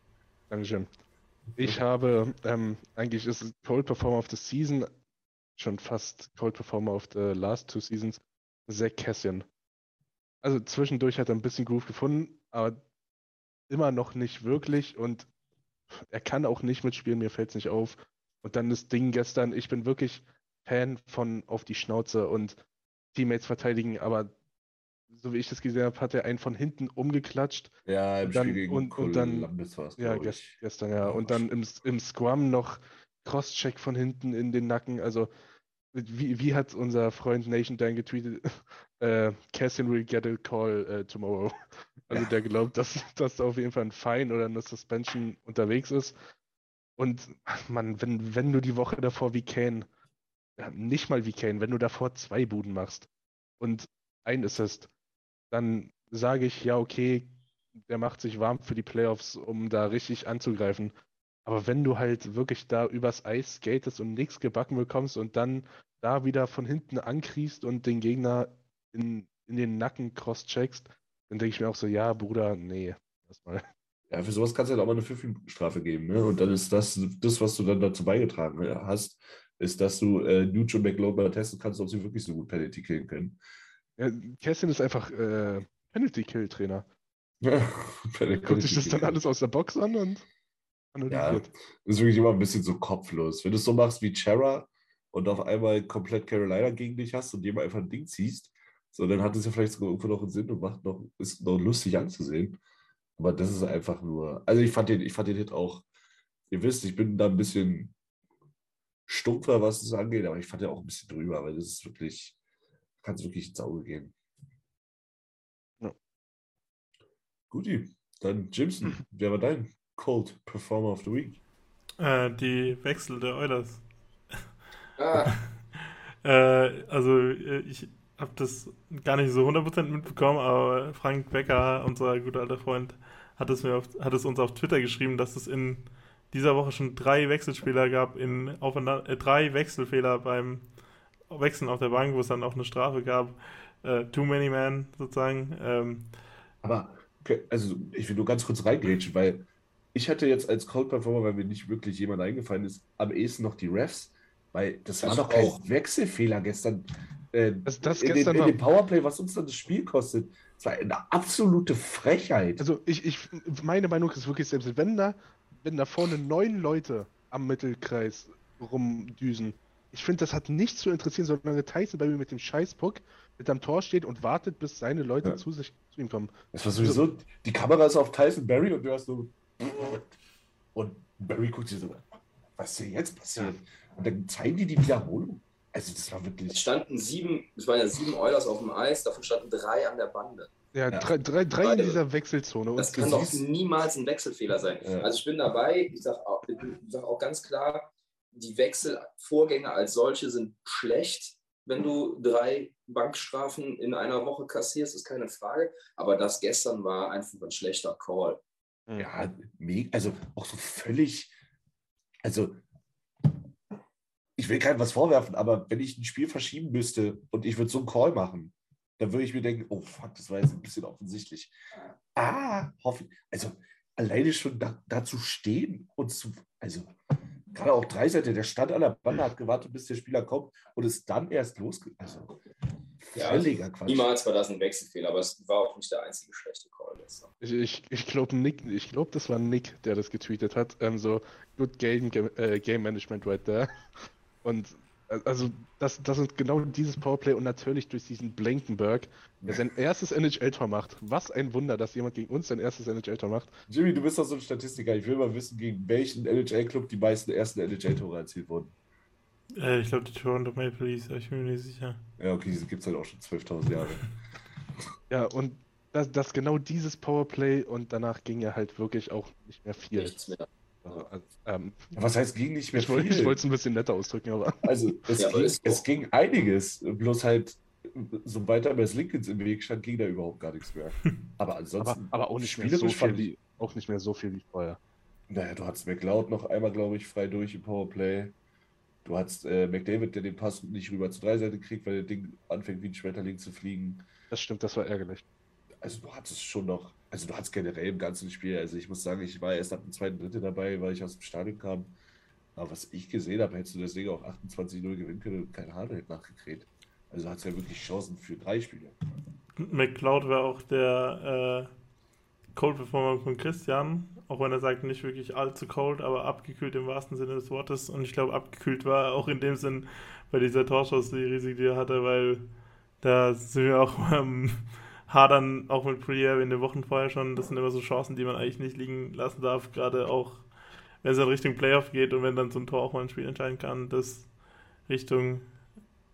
Dankeschön. Ich habe, ähm, eigentlich ist Cold Performer of the Season, schon fast Cold Performer of the Last Two Seasons, Zach Cassian. Also zwischendurch hat er ein bisschen Groove gefunden, aber immer noch nicht wirklich und er kann auch nicht mitspielen, mir fällt es nicht auf. Und dann das Ding gestern, ich bin wirklich Fan von auf die Schnauze und Teammates verteidigen, aber so wie ich das gesehen habe, hat er einen von hinten umgeklatscht. Ja, im dann, Spiel gegen und, und dann, war's, ja, gest, gestern, ja. Und dann im, im Scrum noch Crosscheck von hinten in den Nacken. Also, wie, wie hat unser Freund Nation Dan getweetet? äh, Cassian will get a call uh, tomorrow. Also, ja. der glaubt, dass, dass da auf jeden Fall ein Fine oder eine Suspension unterwegs ist. Und, man, wenn, wenn du die Woche davor wie Kane, ja, nicht mal wie Kane, wenn du davor zwei Buden machst und ein Assist, dann sage ich, ja, okay, der macht sich warm für die Playoffs, um da richtig anzugreifen. Aber wenn du halt wirklich da übers Eis skatest und nichts gebacken bekommst und dann da wieder von hinten ankriegst und den Gegner in, in den Nacken cross-checkst, dann denke ich mir auch so, ja, Bruder, nee, erstmal. Ja, für sowas kannst du halt auch mal eine 5 Strafe geben, ne? Und dann ist das, das, was du dann dazu beigetragen hast, ist, dass du äh, Nuge und McLaurin testen kannst, ob sie wirklich so gut Penalty killen können. Ja, Kerstin ist einfach äh, Penalty-Kill-Trainer. Ja, Guckt sich das dann alles aus der Box an und analysiert. Ja, das ist wirklich immer ein bisschen so kopflos. Wenn du es so machst wie Chera und auf einmal komplett Carolina gegen dich hast und jemand einfach ein Ding ziehst, so, dann hat es ja vielleicht sogar irgendwo noch einen Sinn und macht noch, ist noch lustig anzusehen. Aber das ist einfach nur. Also ich fand den, ich fand den Hit auch, ihr wisst, ich bin da ein bisschen stumpfer, was es angeht, aber ich fand den auch ein bisschen drüber, weil das ist wirklich, kann es wirklich ins Auge gehen. Ja. Guti, dann Jimson, wer war dein Cold Performer of the Week? Äh, die Wechsel der Oilers. Ah. äh, also äh, ich habe das gar nicht so 100% mitbekommen, aber Frank Becker, unser guter alter Freund, hat es, mir auf, hat es uns auf Twitter geschrieben, dass es in dieser Woche schon drei Wechselspieler gab, in äh, drei Wechselfehler beim Wechseln auf der Bank, wo es dann auch eine Strafe gab. Äh, too many men sozusagen. Ähm, aber, okay, also ich will nur ganz kurz reingrätschen, weil ich hatte jetzt als Cold Performer, weil mir nicht wirklich jemand eingefallen ist, am ehesten noch die Refs, weil das, das war doch kein auch. Wechselfehler gestern. Äh, das, das in, gestern den, in dem Powerplay, was uns dann das Spiel kostet. Das war eine absolute Frechheit. Also ich, ich meine Meinung ist wirklich, selbst wenn da, wenn da vorne neun Leute am Mittelkreis rumdüsen, ich finde, das hat nichts zu interessieren, solange Tyson bei mir mit dem Scheißpuck mit am Tor steht und wartet, bis seine Leute ja. zu sich zu ihm kommen. Das war sowieso, also, die Kamera ist auf Tyson Barry und du hast so und Barry guckt sich so, was ist hier jetzt passiert? Und dann zeigen die die Wiederholung. Also das war wirklich. Es standen sieben, es waren ja sieben Eulers auf dem Eis, davon standen drei an der Bande. Ja, ja. drei, drei, drei in dieser Wechselzone. Das kann doch niemals ein Wechselfehler sein. Ja. Also ich bin dabei, ich sage auch, sag auch ganz klar, die Wechselvorgänge als solche sind schlecht. Wenn du drei Bankstrafen in einer Woche kassierst, ist keine Frage. Aber das gestern war einfach ein schlechter Call. Ja, also auch so völlig, also ich will keinem was vorwerfen, aber wenn ich ein Spiel verschieben müsste und ich würde so einen Call machen, dann würde ich mir denken, oh fuck, das war jetzt ein bisschen offensichtlich. Ah, hoffe ich. Also alleine schon da, zu stehen und zu, also gerade auch Dreiseite, der stand an der Bande, hat gewartet, bis der Spieler kommt und ist dann erst losgegangen. Also, ja, Quatsch. Niemals war das ein Wechselfehler, aber es war auch nicht der einzige schlechte Call. Ich, ich, ich glaube, Nick, ich glaube, das war Nick, der das getweetet hat. Ähm, so, good game, game, äh, game management right there. Und also das, das ist genau dieses Powerplay und natürlich durch diesen Blankenberg, der sein erstes NHL-Tor macht. Was ein Wunder, dass jemand gegen uns sein erstes NHL-Tor macht. Jimmy, du bist doch so ein Statistiker. Ich will mal wissen, gegen welchen NHL-Club die meisten ersten NHL-Tore erzielt wurden. Äh, ich glaube, die Toronto Maple Leafs, ich bin mir nicht sicher. Ja, okay, diese gibt es halt auch schon 12.000 Jahre. ja, und das, das genau dieses Powerplay und danach ging ja halt wirklich auch nicht mehr viel. Nichts mehr. Also, ähm, was heißt ging nicht mehr ich wollte, viel? Ich wollte es ein bisschen netter ausdrücken, aber. Also es, ja, ging, es ging einiges, bloß halt sobald da Mess Lincolns im Weg stand, ging da überhaupt gar nichts mehr. Aber Aber, ansonsten. aber auch, nicht mehr so viel wie, auch nicht mehr so viel wie vorher. Naja, du hattest McLeod noch einmal, glaube ich, frei durch im Powerplay. Du hattest äh, McDavid, der den Pass nicht rüber zur Dreiseitige kriegt, weil der Ding anfängt wie ein Schmetterling zu fliegen. Das stimmt, das war ärgerlich. Also du hattest schon noch, also du hattest generell im ganzen Spiel, also ich muss sagen, ich war erst ab dem zweiten Drittel dabei, weil ich aus dem Stadion kam. Aber was ich gesehen habe, hättest du Ding auch 28-0 gewinnen können und kein Hahn hätte nachgekräht. Also hat es ja wirklich Chancen für drei Spiele. McCloud war auch der äh, Cold Performer von Christian, auch wenn er sagt, nicht wirklich allzu cold, aber abgekühlt im wahrsten Sinne des Wortes. Und ich glaube, abgekühlt war er auch in dem Sinn bei dieser Torschuss-Serie, die er hatte, weil da sind wir auch ähm, hadern, auch mit Prier in den Wochen vorher schon. Das sind immer so Chancen, die man eigentlich nicht liegen lassen darf, gerade auch wenn es in Richtung Playoff geht und wenn dann so ein Tor auch mal ein Spiel entscheiden kann, das Richtung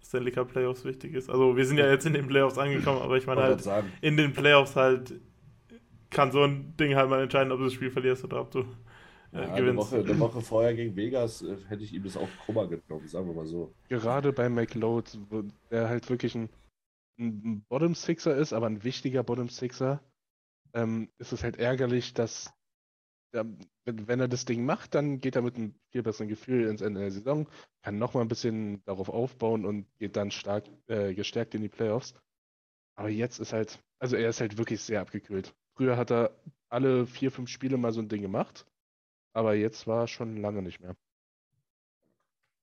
Stanley Cup Playoffs wichtig ist. Also wir sind ja jetzt in den Playoffs angekommen, aber ich meine halt, sagen, in den Playoffs halt kann so ein Ding halt mal entscheiden, ob du das Spiel verlierst oder ob du äh, ja, eine, gewinnst. Woche, eine Woche vorher gegen Vegas äh, hätte ich ihm das auch krummer genommen, sagen wir mal so. Gerade bei McLeod, wo der halt wirklich ein, ein Bottom Sixer ist, aber ein wichtiger Bottom Sixer, ähm, ist es halt ärgerlich, dass ja, wenn, wenn er das Ding macht, dann geht er mit einem viel besseren Gefühl ins Ende der Saison, kann nochmal ein bisschen darauf aufbauen und geht dann stark äh, gestärkt in die Playoffs. Aber jetzt ist halt, also er ist halt wirklich sehr abgekühlt. Früher hat er alle vier, fünf Spiele mal so ein Ding gemacht, aber jetzt war schon lange nicht mehr.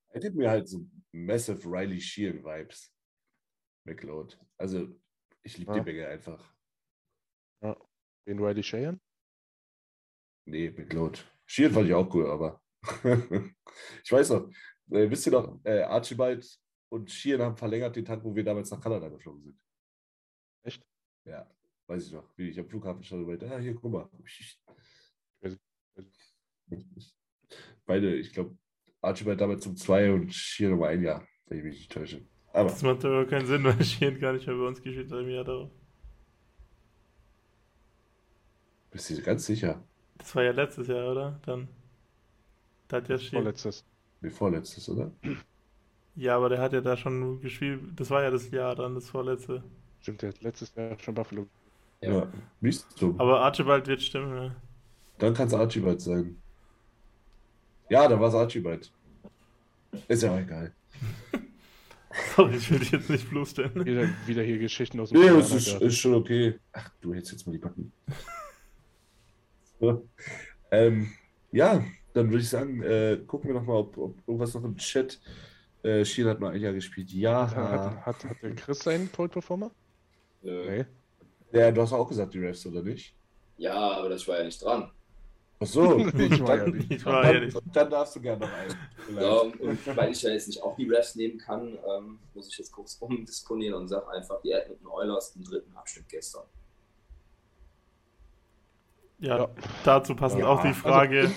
Er gibt mir halt so massive Riley Sheehan Vibes. McLeod. Also, ich liebe Ja. die Menge einfach. Den Riley Shayan? Nee, McLeod. Sheehan fand ich auch cool, aber. ich weiß noch, äh, wisst ihr noch, äh, Archibald und Sheehan haben verlängert den Tag, wo wir damals nach Kanada geflogen sind. Echt? Ja, weiß ich noch. Wie ich am Flughafen stand und meinte, ah, hier, guck mal. Beide, ich glaube, Archibald damals zum zwei und Sheehan um ein Jahr, wenn ich mich nicht täusche. Aber Das macht aber keinen Sinn, weil Sheehan gar nicht mehr bei uns gespielt hat im Jahr darauf. bist du dir ganz sicher? Das war ja letztes Jahr, oder? Dann. Da hat ja Sheehan. Vorletztes. Nee, vorletztes, oder? Ja, aber der hat ja da schon gespielt. Das war ja das Jahr dann, das vorletzte. Stimmt, der hat letztes Jahr schon Buffalo. Ja. Ja. Dumm. Aber Archibald wird stimmen, ja. Dann kann es Archibald sein. Ja, dann war es Archibald. Ist ja auch egal. Sorry, ich will dich jetzt nicht bloßstellen. Wieder, wieder hier Geschichten aus dem Nee, es ist, ist schon okay. Ach, du hältst jetzt mal die Backen. so. ähm, ja, dann würde ich sagen, äh, gucken wir nochmal, ob, ob irgendwas noch im Chat. Äh, Schiel hat nur ein Jahr gespielt. Ja. Hat, hat, hat, hat der Chris seinen Cold Performer? Äh, Nee. Ja, du hast auch gesagt, die Refs, oder nicht? Ja, aber das war ja nicht dran. Ach so. Ich war ja dann, nicht. Ich war ja nicht. dann, dann darfst du gerne noch einen. Ja, und weil ich ja jetzt nicht auch die Refs nehmen kann, ähm, muss ich jetzt kurz umdisponieren und sage einfach, die Edmonton Oilers im dritten Abschnitt gestern. Ja, Ja. dazu passend Ja, auch die Also Frage.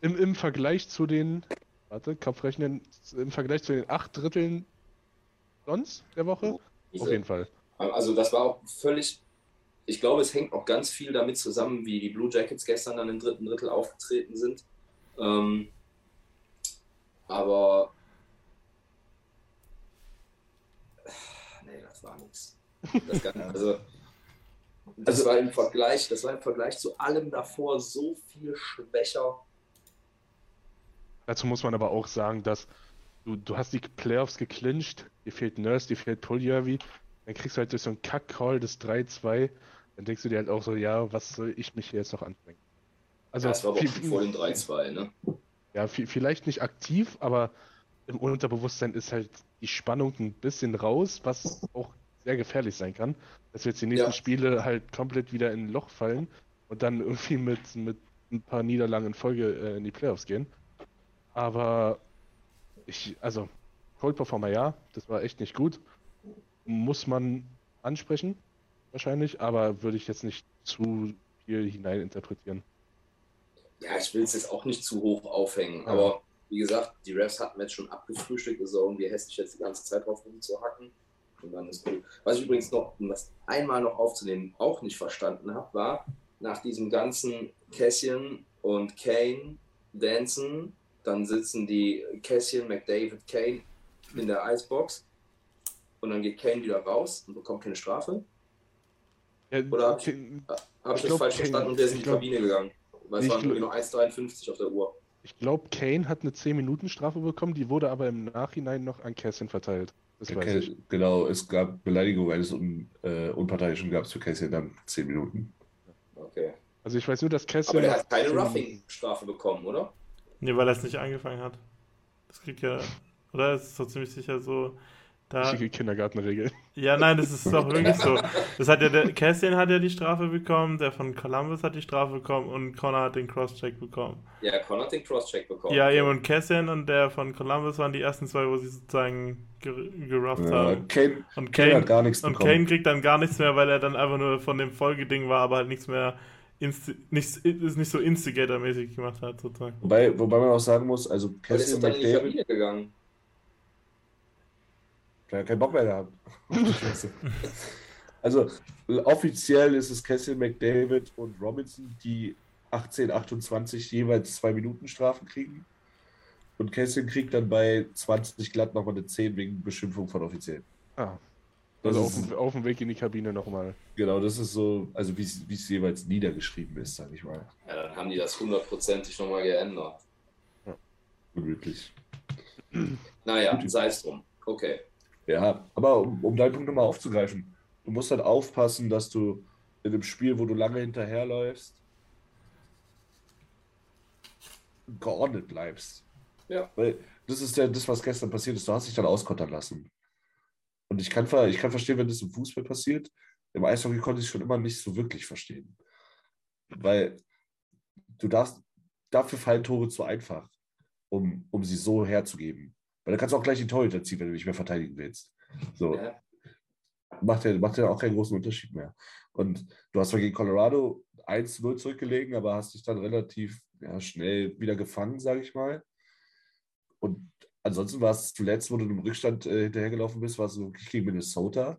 im, im, Im Vergleich zu den, warte, Kopfrechnen, im Vergleich zu den acht Dritteln sonst der Woche? Auf jeden Fall. Also das war auch völlig, ich glaube, es hängt auch ganz viel damit zusammen, wie die Blue Jackets gestern dann im dritten Drittel aufgetreten sind. Ähm, aber nee, das war nichts. Also, das Also- war im Vergleich, das war im Vergleich zu allem davor so viel schwächer. Dazu muss man aber auch sagen, dass du, du hast die Playoffs geclincht, dir fehlt Nurse, dir fehlt Puljujarvi, dann kriegst du halt durch so einen Kack-Call das 3-2, dann denkst du dir halt auch so, ja, was soll ich mich hier jetzt noch anstrengen? Also, das war aber auch viel- schon vor dem 3-2, ne? Ja, vi- vielleicht nicht aktiv, aber im Unterbewusstsein ist halt die Spannung ein bisschen raus, was auch sehr gefährlich sein kann, dass wir jetzt die nächsten Ja. Spiele halt komplett wieder in ein Loch fallen und dann irgendwie mit, mit ein paar Niederlagen in Folge äh, in die Playoffs gehen. Aber ich, also, Cold Performer ja, das war echt nicht gut. Muss man ansprechen, wahrscheinlich, aber würde ich jetzt nicht zu viel hineininterpretieren. Ja, ich will es jetzt auch nicht zu hoch aufhängen, Ja. aber wie gesagt, die Refs hatten jetzt schon abgefrühstückt, ist auch irgendwie hässlich jetzt die ganze Zeit drauf rumzuhacken. Und dann ist gut. Was ich übrigens noch, um das einmal noch aufzunehmen, auch nicht verstanden habe, war, nach diesem ganzen Cassian und Kane dancen, dann sitzen die Cassian, McDavid, Kane in der Icebox und dann geht Kane wieder raus und bekommt keine Strafe? Ja, Oder hab ich- Kane- Habe ich, Ich das glaub, falsch Kane- verstanden und der ist in die glaub- Kabine gegangen? Weil es waren nur 1,53 auf der Uhr. Ich glaube, Kane hat eine 10-Minuten-Strafe bekommen, die wurde aber im Nachhinein noch an Cassian verteilt. Das weiß ich. Okay, genau, es gab Beleidigung eines Un äh, Unparteiischen, gab es für Casey dann 10 Minuten. Okay. Also ich weiß nur, dass Cassian. Aber der noch hat keine 10 Roughing-Strafe bekommen, oder? Nee, weil er es nicht angefangen hat. Das kriegt ja. Oder? Es ist doch ziemlich sicher so. Da, Richtige Kindergartenregel. ja, nein, das ist doch wirklich so. Das hat ja der Cassian hat ja die Strafe bekommen, der von Columbus hat die Strafe bekommen und Connor hat den Crosscheck bekommen. Ja, Connor hat den Crosscheck bekommen. Ja, eben und Cassian und der von Columbus waren die ersten zwei, wo sie sozusagen ger gerufft Ja, haben. Kane, Und Kane Kane, hat gar nichts und bekommen. Kane kriegt dann gar nichts mehr, weil er dann einfach nur von dem Folgeding war, aber halt nichts mehr insti nicht, ist nicht so Instigator-mäßig gemacht hat, sozusagen. Wobei, wobei man auch sagen muss, also Cassian doch dann in die McDavid, Der hat keinen Bock mehr Scheiße. also offiziell ist es Cassian McDavid und Robinson, die 18, 28 jeweils zwei Minuten Strafen kriegen. Und Cassian kriegt dann bei 20 glatt nochmal eine 10 wegen Beschimpfung von Offiziellen. Ah. Das Also ist- auf dem, auf dem Weg in die Kabine nochmal. Genau, das ist so, also wie es wie es jeweils niedergeschrieben ist, sage ich mal. Ja, dann haben die das hundertprozentig nochmal geändert. Unmöglich. Naja, sei es drum. Okay. Ja, aber um, um deinen Punkt nochmal aufzugreifen, du musst halt aufpassen, dass du in einem Spiel, wo du lange hinterherläufst, geordnet bleibst. Ja. Weil das ist ja das, was gestern passiert ist. Du hast dich dann auskontern lassen. Und ich kann, ich kann verstehen, wenn das im Fußball passiert. Im Eishockey konnte ich schon immer nicht so wirklich verstehen. Weil du darfst, dafür fallen Tore zu einfach, um, um sie so herzugeben. Weil dann kannst du auch gleich den Torhüter ziehen, wenn du nicht mehr verteidigen willst. So Ja. macht ja, macht ja auch keinen großen Unterschied mehr. Und du hast zwar gegen Colorado 1-0 zurückgelegen, aber hast dich dann relativ ja, schnell wieder gefangen, sage ich mal. Und ansonsten war es zuletzt, wo du im Rückstand äh, hinterhergelaufen bist, war es wirklich gegen Minnesota.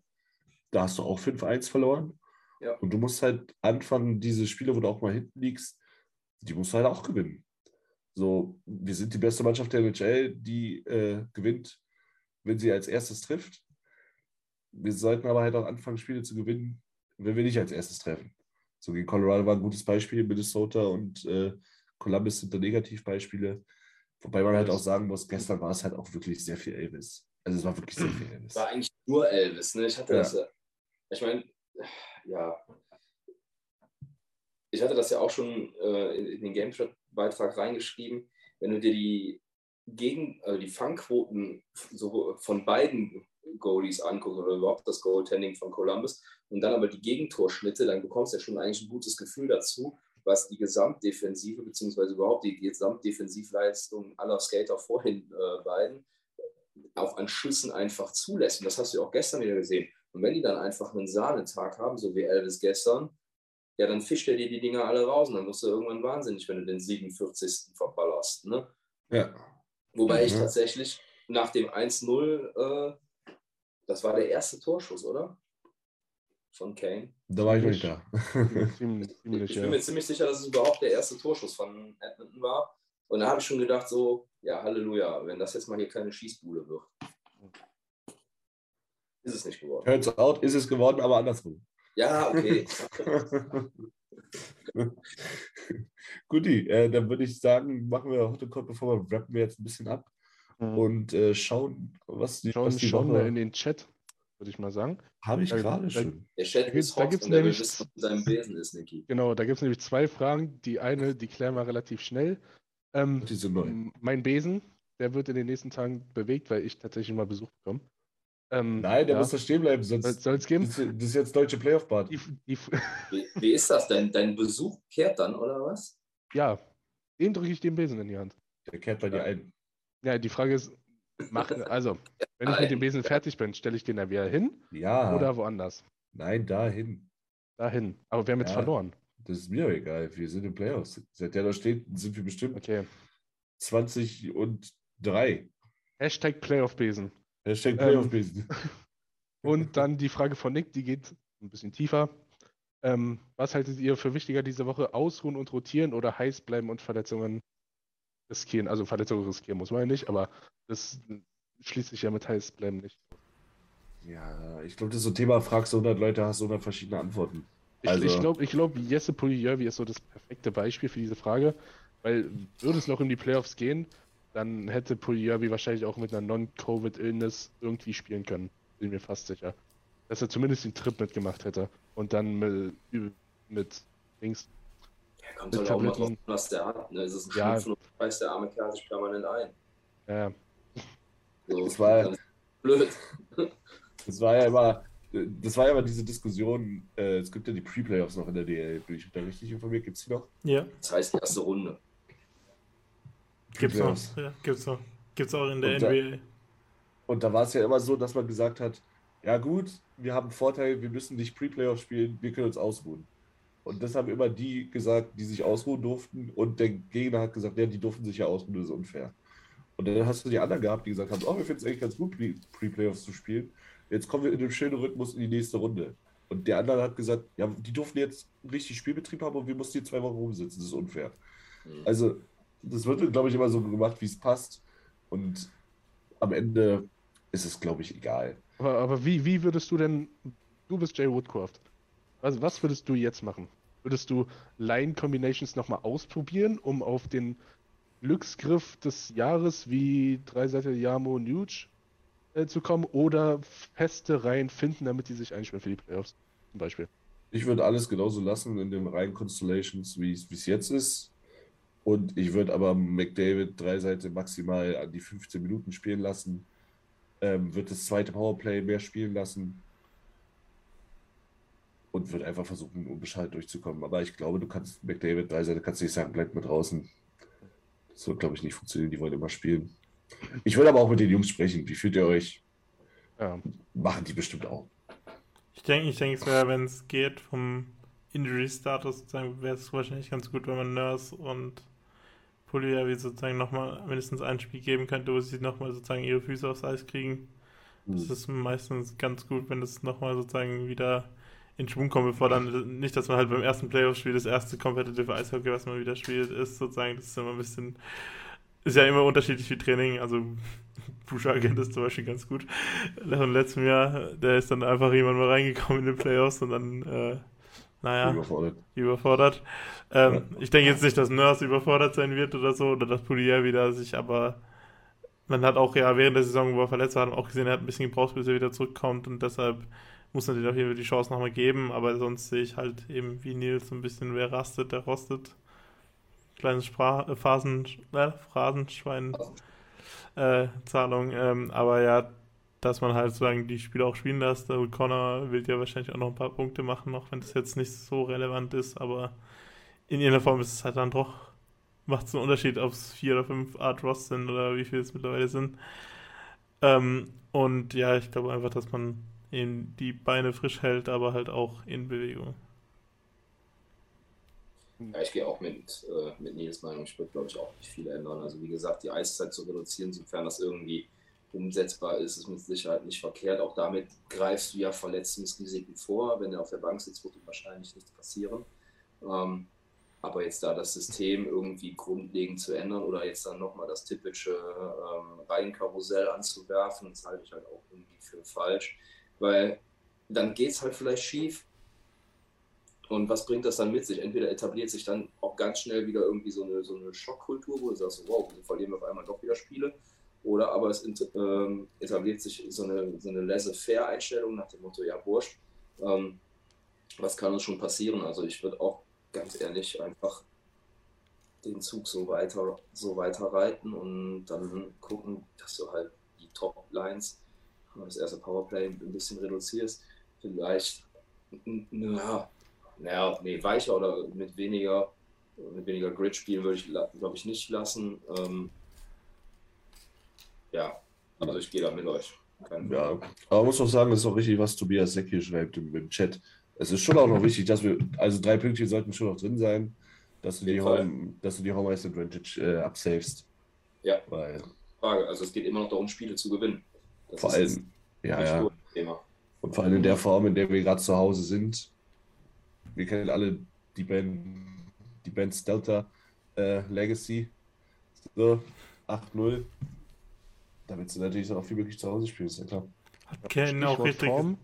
Da hast du auch 5-1 verloren. Ja. Und du musst halt anfangen, diese Spiele, wo du auch mal hinten liegst, die musst du halt auch gewinnen. So, wir sind die beste Mannschaft der NHL, die äh, gewinnt, wenn sie als erstes trifft. Wir sollten aber halt auch anfangen, Spiele zu gewinnen, wenn wir nicht als erstes treffen. So gegen Colorado war ein gutes Beispiel, Minnesota und äh, Columbus sind da Negativbeispiele. Wobei man halt auch sagen muss, gestern war es halt auch wirklich sehr viel Elvis. Also es war wirklich sehr viel Elvis. War eigentlich nur Elvis, ne? Ich hatte Ja. das ja. Ich meine, ja. Ich hatte das ja auch schon äh, in, in den Game-Beitrag reingeschrieben. Wenn du dir die Gegen, also die Fangquoten so von beiden Goalies anguckst oder überhaupt das Goaltending von Columbus und dann aber die Gegentorschnitte, dann bekommst du ja schon eigentlich ein gutes Gefühl dazu, was die Gesamtdefensive beziehungsweise überhaupt die Gesamtdefensivleistung aller Skater vorhin äh, beiden auch an Schüssen einfach zulässt. Und das hast du ja auch gestern wieder gesehen. Und wenn die dann einfach einen Sahnetag haben, so wie Elvis gestern, ja, dann fischt er dir die Dinger alle raus und dann wirst du irgendwann wahnsinnig, wenn du den 47. verballerst. Ne? Ja. Wobei ich Mhm. tatsächlich nach dem 1-0, äh, das war der erste Torschuss, oder? Von Kane. Da war ich nicht da. Ziemlich, ziemlich, Ich bin mir ziemlich sicher, dass es überhaupt der erste Torschuss von Edmonton war. Und da habe ich schon gedacht, so, ja, Halleluja, wenn das jetzt mal hier keine Schießbude wird. Ist es nicht geworden. Turns out ist es geworden, aber andersrum. Ja, okay. Guti, äh, dann würde ich sagen, machen wir heute kurz, bevor wir rappen wir jetzt ein bisschen ab Mhm. und äh, schauen, was die, Schauen, was die schauen wir Woche... in den Chat, würde ich mal sagen. Habe ich Da- gerade da- schon. Der Chat Da gibt's- ist da gibt's will nämlich- wissen, was in seinem Wesen ist, Niki. Genau, da gibt es nämlich zwei Fragen. Die eine, die klären wir relativ schnell. Ähm, Die sind neu. m- mein Besen, der wird in den nächsten Tagen bewegt, weil ich tatsächlich mal Besuch bekomme. Ähm, Nein, der ja. muss da stehen bleiben, sonst Soll es geben? das, ist- das ist jetzt deutsche Playoff-Part. Die, die, Wie, wie ist das denn? Dein Besuch kehrt dann, oder was? ja, den drücke ich den Besen in die Hand. Der kehrt bei dir ein. Ja, die Frage ist, mach, also, wenn ich mit dem Besen fertig bin, stelle ich den da wieder hin Ja, oder woanders? nein, dahin. Dahin. Aber wir haben jetzt Ja. verloren. Das ist mir egal. Wir sind im Playoffs. Seit der da steht, sind wir bestimmt Okay. 20 und 3. Hashtag Playoff-Besen. Hashtag Ähm, Playoff-Besen. Und dann die Frage von Nick, die geht ein bisschen tiefer. Ähm, was haltet ihr für wichtiger diese Woche? Ausruhen und rotieren oder heiß bleiben und Verletzungen riskieren? Also Verletzungen riskieren muss man ja nicht, aber das schließt sich ja mit heiß bleiben nicht. Ja, ich glaube, das ist so ein Thema, fragst du 100 Leute, hast du 100 verschiedene Antworten. Ich, Also- ich glaube, ich glaub, Jesse Puljujärvi ist so das perfekte Beispiel für diese Frage, weil würde es noch in die Playoffs gehen, dann hätte Puljujärvi wahrscheinlich auch mit einer Non-Covid-Illness irgendwie spielen können. Bin mir fast sicher. Dass er zumindest den Trip mitgemacht hätte und dann mit, mit Dings. Ja, kommt Mit halt auch mal drauf, was der hat. Ne? Es ist ein Ja. Schnupfen und reißt der arme Kerl sich permanent ein. Ja, So, Das war- ist blöd. Das war ja immer, das war ja immer diese Diskussion, äh, es gibt ja die Pre-Playoffs noch in der DL. Bin ich da richtig informiert? Gibt es die noch? Ja, Das heißt, erste Runde. Gibt's noch. Ja, gibt's noch. Gibt's auch in der Und da- NBA. Und da war es ja immer so, dass man gesagt hat, ja gut, wir haben einen Vorteil, wir müssen nicht Pre-Playoffs spielen, wir können uns ausruhen. Und das haben immer die gesagt, die sich ausruhen durften. Und der Gegner hat gesagt, ja, die durften sich ja ausruhen, das ist unfair. Und dann hast du die anderen gehabt, die gesagt haben, oh, wir finden es eigentlich ganz gut, Pre- Pre-Playoffs zu spielen. Jetzt kommen wir in einem schönen Rhythmus in die nächste Runde. Und der andere hat gesagt, ja, die durften jetzt richtig Spielbetrieb haben und wir mussten hier zwei Wochen rumsitzen, das ist unfair. Mhm. Also, das wird, glaube ich, immer so gemacht, wie es passt. Und am Ende ist es, glaube ich, egal. aber, aber wie, wie würdest du denn, du bist Jay Woodcroft, was, was würdest du jetzt machen? Würdest du Line-Combinations nochmal ausprobieren, um auf den Glücksgriff des Jahres wie Dreiseite Yamo Nuge äh, zu kommen oder feste Reihen finden, damit die sich einspielen für die Playoffs zum Beispiel? Ich würde alles genauso lassen in den reinen Constellations, wie es jetzt ist. Und ich würde aber McDavid drei Seite maximal an die 15 Minuten spielen lassen. Ähm, wird das zweite Powerplay mehr spielen lassen. Und würde einfach versuchen, unbeschadet durchzukommen. Aber ich glaube, du kannst McDavid drei Seite kannst nicht sagen, bleib mal draußen. Das wird, glaube ich, nicht funktionieren. Die wollen immer spielen. Ich würde aber auch mit den Jungs sprechen. Wie fühlt ihr euch? Ja, Machen die bestimmt auch. Ich denke, ich denke, es wäre, wenn es geht, vom Injury-Status wäre es wahrscheinlich ganz gut, wenn man Nurse und Puliavi sozusagen nochmal mindestens ein Spiel geben könnte, wo sie nochmal sozusagen ihre Füße aufs Eis kriegen. Das ist meistens ganz gut, wenn das nochmal sozusagen wieder in Schwung kommt, bevor dann nicht, dass man halt beim ersten Playoff-Spiel das erste Competitive Eishockey, was man wieder spielt, ist sozusagen, das ist immer ein bisschen, ist ja immer unterschiedlich wie Training, also Bouchard kennt das zum Beispiel ganz gut. Von letztem Jahr, der ist dann einfach jemand mal reingekommen in den Playoffs und dann, äh, naja, Überfordert. überfordert. Ähm, Ich denke jetzt nicht, dass Nurse überfordert sein wird oder so, oder dass Poulier wieder sich, aber man hat auch ja während der Saison, wo er verletzt war, auch gesehen, er hat ein bisschen gebraucht, bis er wieder zurückkommt und deshalb muss natürlich auf jeden Fall die Chance nochmal geben, aber sonst sehe ich halt eben wie Nils so ein bisschen, wer rastet, der rostet. Kleines Spra äh, Phasen, äh, Phrasenschwein äh, Zahlung, ähm, aber ja, dass man halt sozusagen die Spiele auch spielen lässt. Der Connor will ja wahrscheinlich auch noch ein paar Punkte machen, auch wenn das jetzt nicht so relevant ist, aber in irgendeiner Form ist es halt dann doch, macht es einen Unterschied, ob es vier oder fünf Art Ross sind oder wie viele es mittlerweile sind. Ähm, und ja, ich glaube einfach, dass man eben die Beine frisch hält, aber halt auch in Bewegung. Ja, ich gehe auch mit, äh, mit Nils Meinung. Ich würde, glaube ich, auch nicht viel ändern. Also, wie gesagt, die Eiszeit zu reduzieren, sofern das irgendwie umsetzbar ist, ist mit Sicherheit nicht verkehrt. Auch damit greifst du ja Verletzungsrisiken vor. Wenn er auf der Bank sitzt, wird ihm wahrscheinlich nichts passieren. Ähm, aber jetzt da das System irgendwie grundlegend zu ändern oder jetzt dann nochmal das typische ähm, Reihenkarussell anzuwerfen, das halte ich halt auch irgendwie für falsch. Weil dann geht es halt vielleicht schief. Und was bringt das dann mit sich? Entweder etabliert sich dann auch ganz schnell wieder irgendwie so eine, so eine Schockkultur, wo du sagst, wow, wir verlieren auf einmal doch wieder Spiele. Oder aber es ähm, etabliert sich so eine, so eine laissez-faire-Einstellung nach dem Motto, ja, wurscht, ähm, was kann uns schon passieren? Also ich würde auch ganz ehrlich einfach den Zug so weiter, so weiter reiten und dann gucken, dass du halt die Top-Lines, das erste Powerplay ein bisschen reduzierst. Vielleicht, naja, naja, nee, weicher oder mit weniger, mit weniger Grid spielen würde ich, glaube ich, nicht lassen. Ähm, ja, also ich gehe da mit euch. Kein Ja, aber muss auch sagen, es ist auch richtig, was Tobias Seck hier schreibt im, im Chat. Es ist schon auch noch wichtig, dass wir, also drei Pünktchen sollten schon noch drin sein, dass du die. Home, dass du die Home Ice Advantage äh, absavest. Ja. Weil Frage. Also es geht immer noch darum, Spiele zu gewinnen. Das vor allem, ja, ja, Thema. und vor allem in der Form, in der wir gerade zu Hause sind. Wir kennen alle die Band, die Bands Delta äh, Legacy. So, 8-0. Damit sie natürlich dann auch viel möglich zu Hause spielen, ist ja klar. Hat Ken auch richtig, Form.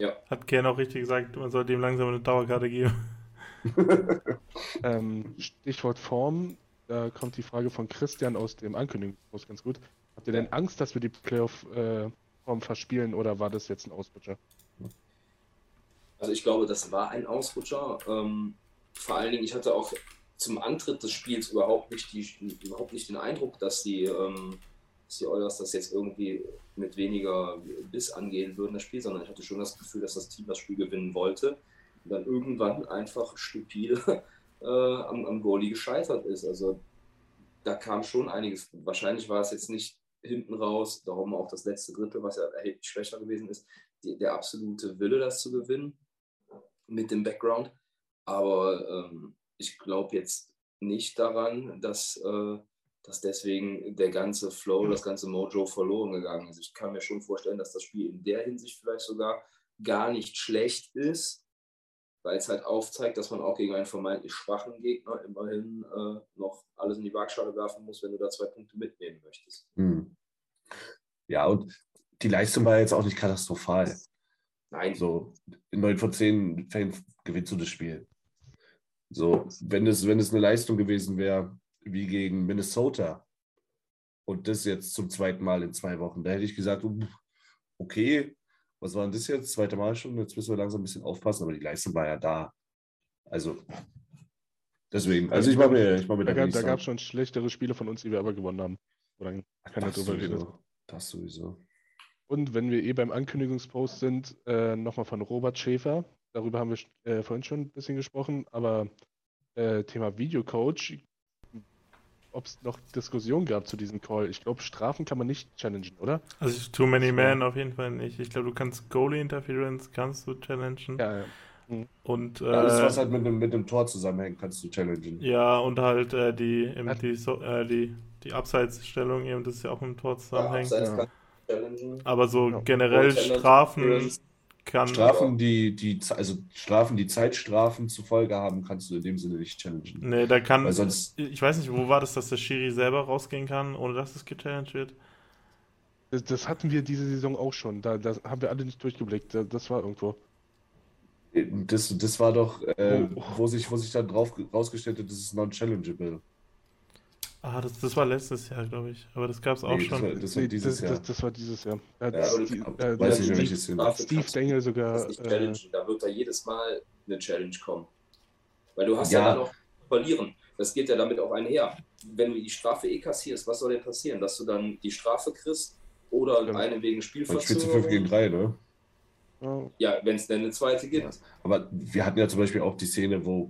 Ja, hat Ken auch richtig gesagt, man sollte ihm langsam eine Dauerkarte geben. Ähm, Stichwort Form. Da kommt die Frage von Christian aus dem Ankündigungspost ganz gut. Habt ihr denn Angst, dass wir die Playoff-Form verspielen oder war das jetzt ein Ausrutscher? also ich glaube, das war ein Ausrutscher. Ähm, vor allen Dingen, ich hatte auch zum Antritt des Spiels überhaupt nicht, die, überhaupt nicht den Eindruck, dass die, ähm, dass die Oilers das jetzt irgendwie mit weniger Biss angehen würden, das Spiel, sondern ich hatte schon das Gefühl, dass das Team das Spiel gewinnen wollte und dann irgendwann einfach stupide äh, am, am Goalie gescheitert ist. Also da kam schon einiges. Wahrscheinlich war es jetzt nicht hinten raus, darum auch das letzte Drittel, was ja erheblich schwächer gewesen ist, die, der absolute Wille, das zu gewinnen mit dem Background. Aber ähm, ich glaube jetzt nicht daran, dass, äh, dass deswegen der ganze Flow, das ganze Mojo verloren gegangen ist. Ich kann mir schon vorstellen, dass das Spiel in der Hinsicht vielleicht sogar gar nicht schlecht ist, weil es halt aufzeigt, dass man auch gegen einen vermeintlich schwachen Gegner immerhin äh, noch alles in die Waagschale werfen muss, wenn du da zwei Punkte mitnehmen möchtest. Hm. Ja, und die Leistung war jetzt auch nicht katastrophal. Nein, So, in 9 von 10 Fällen gewinnst du das Spiel. So, wenn es, wenn es eine Leistung gewesen wäre, wie gegen Minnesota, und das jetzt zum zweiten Mal in zwei Wochen, da hätte ich gesagt, uh, okay, was war denn das jetzt? Zweite Mal schon, jetzt müssen wir langsam ein bisschen aufpassen, aber die Leistung war ja da. Also, deswegen, also ich mache mir, ich mach mir Da, da gab, da gab es schon schlechtere Spiele von uns, die wir aber gewonnen haben. Oder keiner das drüber redet. sowieso. Das sowieso. Und wenn wir eh beim Ankündigungspost sind, äh, nochmal von Robert Schäfer. Darüber haben wir äh, vorhin schon ein bisschen gesprochen, aber äh, Thema Videocoach, ob es noch Diskussionen gab zu diesem Call. Ich glaube, Strafen kann man nicht challengen, oder? Also Too Many Men auf jeden Fall nicht. Ich glaube, du kannst Goalie Interference kannst du challengen. Ja, ja. Und, äh, Alles, was halt mit dem, mit dem Tor zusammenhängt, kannst du challengen. ja, und halt äh, die, eben die, so, äh, die, die Abseitsstellung eben, das ist ja auch mit dem Tor ja, zusammenhängt. ja. challengen. Aber so Ja. generell Strafen. Kann. Strafen, die, die, also Strafen, die Zeitstrafen zur Folge haben, kannst du in dem Sinne nicht challengen. Nee, da kann. Weil sonst, Ich weiß nicht, wo war das, dass der Schiri selber rausgehen kann, ohne dass es gechallenged wird? Das, das hatten wir diese Saison auch schon. Da, da haben wir alle nicht durchgeblickt. Da, das war irgendwo. das, das war doch, äh, Oh. wo, sich, wo sich dann drauf rausgestellt hat, das ist non-challengeable. Ah, das, das war letztes Jahr, glaube ich. Aber das gab es auch Nee, das schon. war, das war Nee, dieses das, Jahr. Das, das war dieses Jahr. Da hat Ja, Steve- aber äh, weiß nicht welches Jahr. Steve du Dengel sogar. das Äh. Da wird da jedes Mal eine Challenge kommen. Weil du hast Ja. ja, dann noch verlieren. Das geht ja damit auch einher. Wenn du die Strafe eh kassierst, was soll denn passieren? Dass du dann die Strafe kriegst oder Stimmt. eine wegen Man spielt zu 5 gegen Spielverzögerung? 3, ne? ja, Ja, wenn es denn eine zweite gibt. Aber wir hatten ja zum Beispiel auch die Szene, wo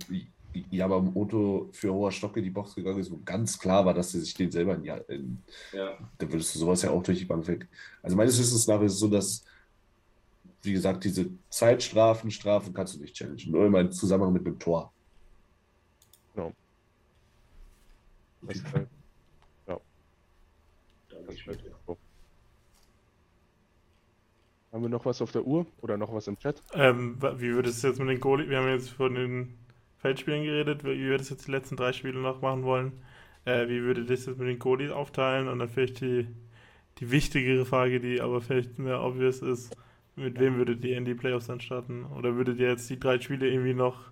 Yamamoto für hoher Stock in die Box gegangen ist, wo ganz klar war, dass er sich den selber in, die- in Ja. da würdest du sowas ja auch durch die Bank weg. Also meines Wissens nach ist es so, dass, wie gesagt, diese Zeitstrafen, Strafen kannst du nicht challengen. Nur immer im Zusammenhang mit einem Tor. das, äh, Da gehe ich mit. haben wir noch was auf der Uhr oder noch was im Chat? Ähm, wie würde es jetzt mit den Goalie? Wir haben jetzt von den Feldspielen geredet. Wie würdest du jetzt die letzten drei Spiele noch machen wollen? Äh, wie würde das jetzt mit den Goalies aufteilen? Und dann vielleicht die, die wichtigere Frage, die aber vielleicht mehr obvious ist: Mit wem würdet ihr in die Playoffs dann starten? Oder würdet ihr jetzt die drei Spiele irgendwie noch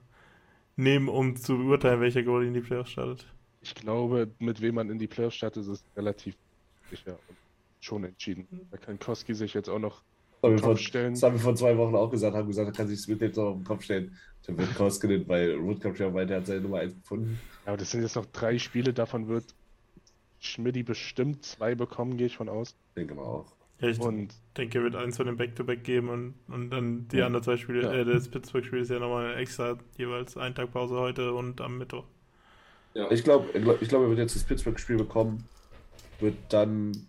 nehmen, um zu beurteilen, welcher Goalie in die Playoffs startet? Ich glaube, mit wem man in die Playoffs startet, ist relativ sicher und schon entschieden. Da kann Koski sich jetzt auch noch Das haben, Kopf wir vor, stellen. das haben wir vor zwei Wochen auch gesagt, haben gesagt, er kann sich Smith jetzt noch auf den Kopf stellen. Dann wird Koskinen, weil Rootcup schon meinte, er hat seine Nummer 1 gefunden. Aber das sind jetzt noch drei Spiele, davon wird Schmidti bestimmt zwei bekommen, gehe ich von aus. Denke mal auch. Ja, ich Und denke, er wird eins von den Back-to-Back geben und, und dann die Ja. anderen zwei Spiele, Ja. äh, das Pittsburgh-Spiel ist ja nochmal extra, jeweils ein Tag Pause heute und am Mittwoch. Ja. Ich glaube, ich glaub, er wird jetzt das Pittsburgh-Spiel bekommen, wird dann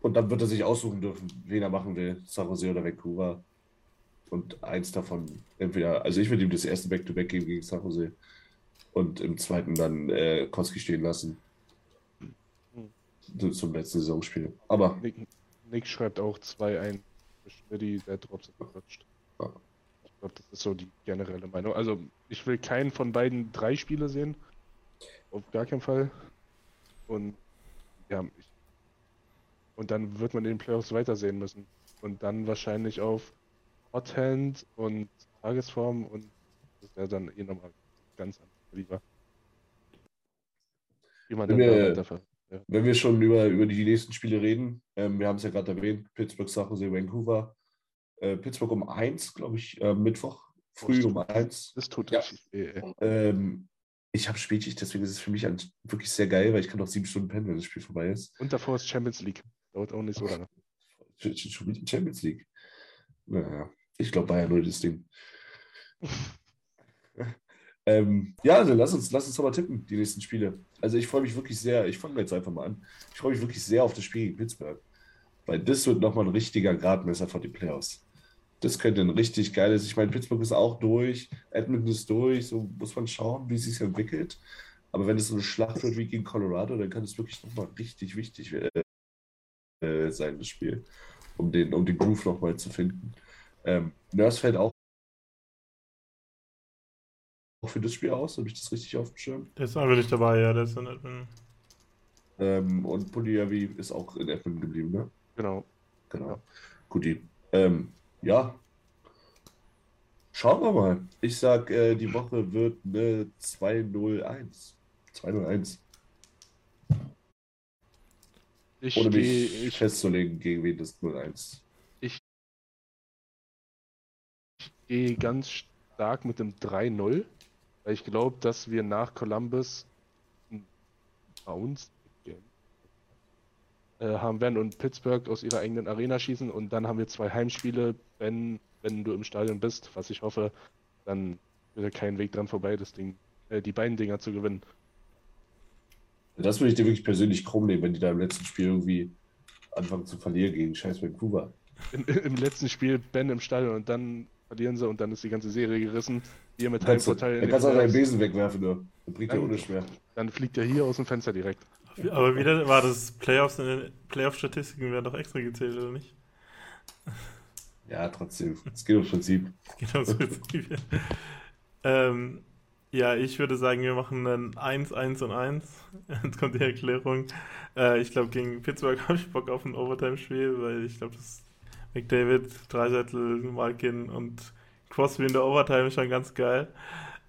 und dann wird er sich aussuchen dürfen, wen er machen will, San Jose oder Vancouver. Und eins davon, entweder, also ich würde ihm das erste Back-to-Back geben gegen San Jose und im zweiten dann äh, Koski stehen lassen. So Zum letzten Saisonspiel. Aber Nick, Nick schreibt auch 2-1 für Schmidti, der Drops sind verrutscht. Ja. Ich glaube, das ist so die generelle Meinung. Also, ich will keinen von beiden drei Spiele sehen. Auf gar keinen Fall. Und ja, ich, und dann wird man in den Playoffs weitersehen müssen. und dann wahrscheinlich auf Hot Hand und Tagesform und das wäre dann eh nochmal ganz anders lieber. Wenn wir- ja. Wenn wir schon über, über die nächsten Spiele reden, ähm, wir haben es ja gerade erwähnt, Pittsburgh, San Jose, Vancouver. Äh, Pittsburgh um 1, glaube ich, äh, Mittwoch, früh um 1. Das tut Ja. weh. Ähm, ich habe Spätschicht, deswegen ist es für mich wirklich sehr geil, weil ich kann noch sieben Stunden pennen, wenn das Spiel vorbei ist. Und davor ist Champions League. Dauert auch nicht so lange. Schon schon wieder Champions League. Naja, ich glaube, Bayern holt das Ding. ähm, ja, also lass uns, lass uns doch mal tippen, die nächsten Spiele. Also ich freue mich wirklich sehr, ich fange jetzt einfach mal an. Ich freue mich wirklich sehr auf das Spiel gegen Pittsburgh. Weil das wird nochmal ein richtiger Gradmesser vor die Playoffs. Das könnte ein richtig geiles. Ich meine, Pittsburgh ist auch durch, Edmonton ist durch, so muss man schauen, wie es sich entwickelt. Aber wenn es so eine Schlacht wird wie gegen Colorado, dann kann es wirklich nochmal richtig wichtig äh, sein, das Spiel, um den, um den Groove nochmal zu finden. Ähm, Nurse fällt auch auch für das Spiel aus, habe ich das richtig auf dem Schirm. Der ist einfach nicht dabei, ja, der ist in Edmonton. Ähm, und Puliavi ist auch in Edmonton geblieben, ne? Genau. Genau. Ja. Guti. Ähm, ja. Schauen wir mal. Ich sag, äh, die Woche wird eine 2-0-1. 2-0-1. Ich Ohne mich ich, festzulegen, gegen wen das 0-1. Geh ganz stark mit dem 3-0, weil ich glaube, dass wir nach Columbus Bounce äh, haben werden und Pittsburgh aus ihrer eigenen Arena schießen und dann haben wir zwei Heimspiele. Wenn, wenn du im Stadion bist, was ich hoffe, dann wird kein Weg dran vorbei, das Ding, äh, die beiden Dinger zu gewinnen. Das würde ich dir wirklich persönlich krumm nehmen, wenn die da im letzten Spiel irgendwie anfangen zu verlieren gegen scheiß Vancouver. Im, Im letzten Spiel Ben im Stadion und dann verlieren sie und dann ist die ganze Serie gerissen. Wir mit Kannst du, Heimvorteil. dann den kannst du auch deinen. Besen wegwerfen, nur. Das bringt ja Dann- ohne schwer. Dann fliegt er hier aus dem Fenster direkt. Aber wieder war das Playoffs in den Playoff-Statistiken werden doch extra gezählt, oder nicht? Ja, trotzdem. Es geht ums Prinzip. Geht ums Prinzip. ähm, ja, ich würde sagen, wir machen ein 1, 1 und 1. Jetzt kommt die Erklärung. Äh, ich glaube, gegen Pittsburgh habe ich Bock auf ein Overtime-Spiel, weil ich glaube, dass McDavid, Dreisettel, Malkin und Crosby in der Overtime ist schon ganz geil.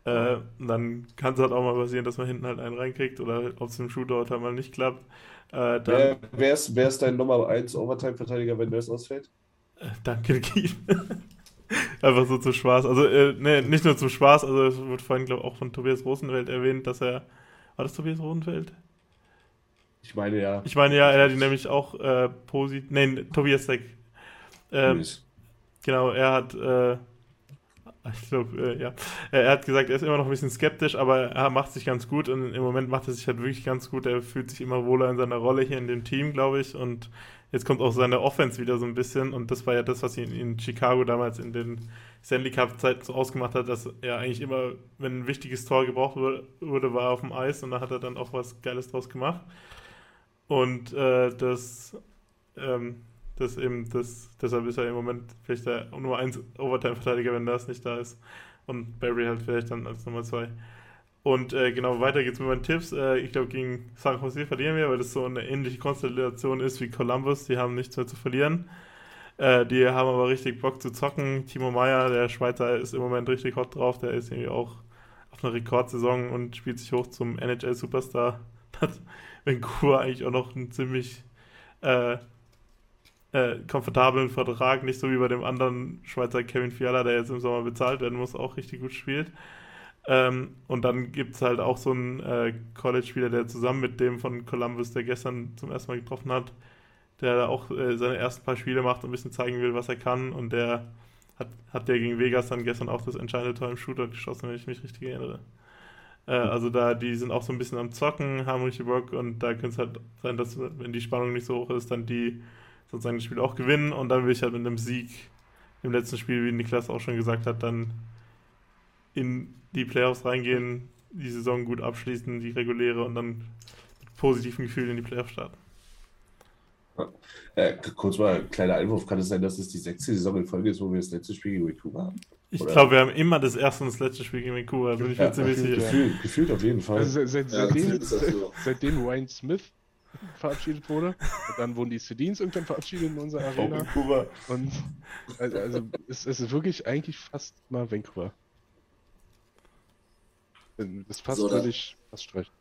Äh, dann kann es halt auch mal passieren, dass man hinten halt einen reinkriegt oder ob es im Shootout halt mal nicht klappt. Äh, dann, Wer, wer, ist, wer ist dein Nummer 1 Overtime-Verteidiger, wenn Nurse ausfällt? Äh, Danke, Keith. Einfach so zum Spaß. Also, äh, nee, nicht nur zum Spaß, also es wurde vorhin, glaube ich, auch von Tobias Rosenfeld erwähnt, dass er. War das Tobias Rosenfeld? Ich meine ja. Ich meine, ja, er hat ihn nämlich auch äh, positiv. Nee, Tobias Deck. Ähm. Genau, er hat, äh, ich glaube, äh, ja, er hat gesagt, er ist immer noch ein bisschen skeptisch, aber er macht sich ganz gut und im Moment macht er sich halt wirklich ganz gut. Er fühlt sich immer wohler in seiner Rolle hier in dem Team, glaube ich, und jetzt kommt auch seine Offense wieder so ein bisschen und das war ja das, was ihn in Chicago damals in den Stanley Cup-Zeiten so ausgemacht hat, dass er eigentlich immer, wenn ein wichtiges Tor gebraucht wurde, wurde, war er auf dem Eis und da hat er dann auch was Geiles draus gemacht. Und äh, das, ähm, das eben, das, deshalb ist er im Moment vielleicht der Nummer 1 Overtime-Verteidiger, wenn das nicht da ist. Und Barry halt vielleicht dann als Nummer 2. Und äh, genau, weiter geht's mit meinen Tipps. Äh, ich glaube, gegen San Jose verlieren wir, weil das so eine ähnliche Konstellation ist wie Columbus. Die haben nichts mehr zu verlieren. Äh, die haben aber richtig Bock zu zocken. Timo Meyer, der Schweizer, ist im Moment richtig hot drauf. Der ist irgendwie auch auf einer Rekordsaison und spielt sich hoch zum NHL-Superstar. Hat Vancouver eigentlich auch noch einen ziemlich äh, komfortablen Vertrag, nicht so wie bei dem anderen Schweizer Kevin Fiala, der jetzt im Sommer bezahlt werden muss, auch richtig gut spielt. Ähm, und dann gibt es halt auch so einen äh, College-Spieler, der zusammen mit dem von Columbus, der gestern zum ersten Mal getroffen hat, der da auch äh, seine ersten paar Spiele macht und ein bisschen zeigen will, was er kann. Und der hat, hat der gegen Vegas dann gestern auch das entscheidende Tor im Shooter geschossen, wenn ich mich richtig erinnere. Äh, also da, die sind auch so ein bisschen am Zocken, haben richtig Bock und da könnte es halt sein, dass, wenn die Spannung nicht so hoch ist, dann die sozusagen das Spiel auch gewinnen und dann will ich halt mit einem Sieg im letzten Spiel, wie Niklas auch schon gesagt hat, dann in die Playoffs reingehen, die Saison gut abschließen, die reguläre und dann mit positiven Gefühlen in die Playoffs starten. Äh, kurz mal ein kleiner Einwurf. Kann es sein, dass es die sechste Saison in Folge ist, wo wir das letzte Spiel gegen Vancouver haben? Ich glaube, wir haben immer das erste und das letzte Spiel gegen Vancouver, bin ich mir Ja, ziemlich sicher. Gefühlt, gefühlt auf jeden Fall. Also seit, Ja, seitdem, gefühlt ist das so. seitdem Ryan Smith verabschiedet wurde. Und dann wurden die Sedins irgendwann verabschiedet in unserer Arena. Vancouver. Und also, also es, es ist wirklich eigentlich fast mal Vancouver. Das passt So, dann- würde ich fast streichen.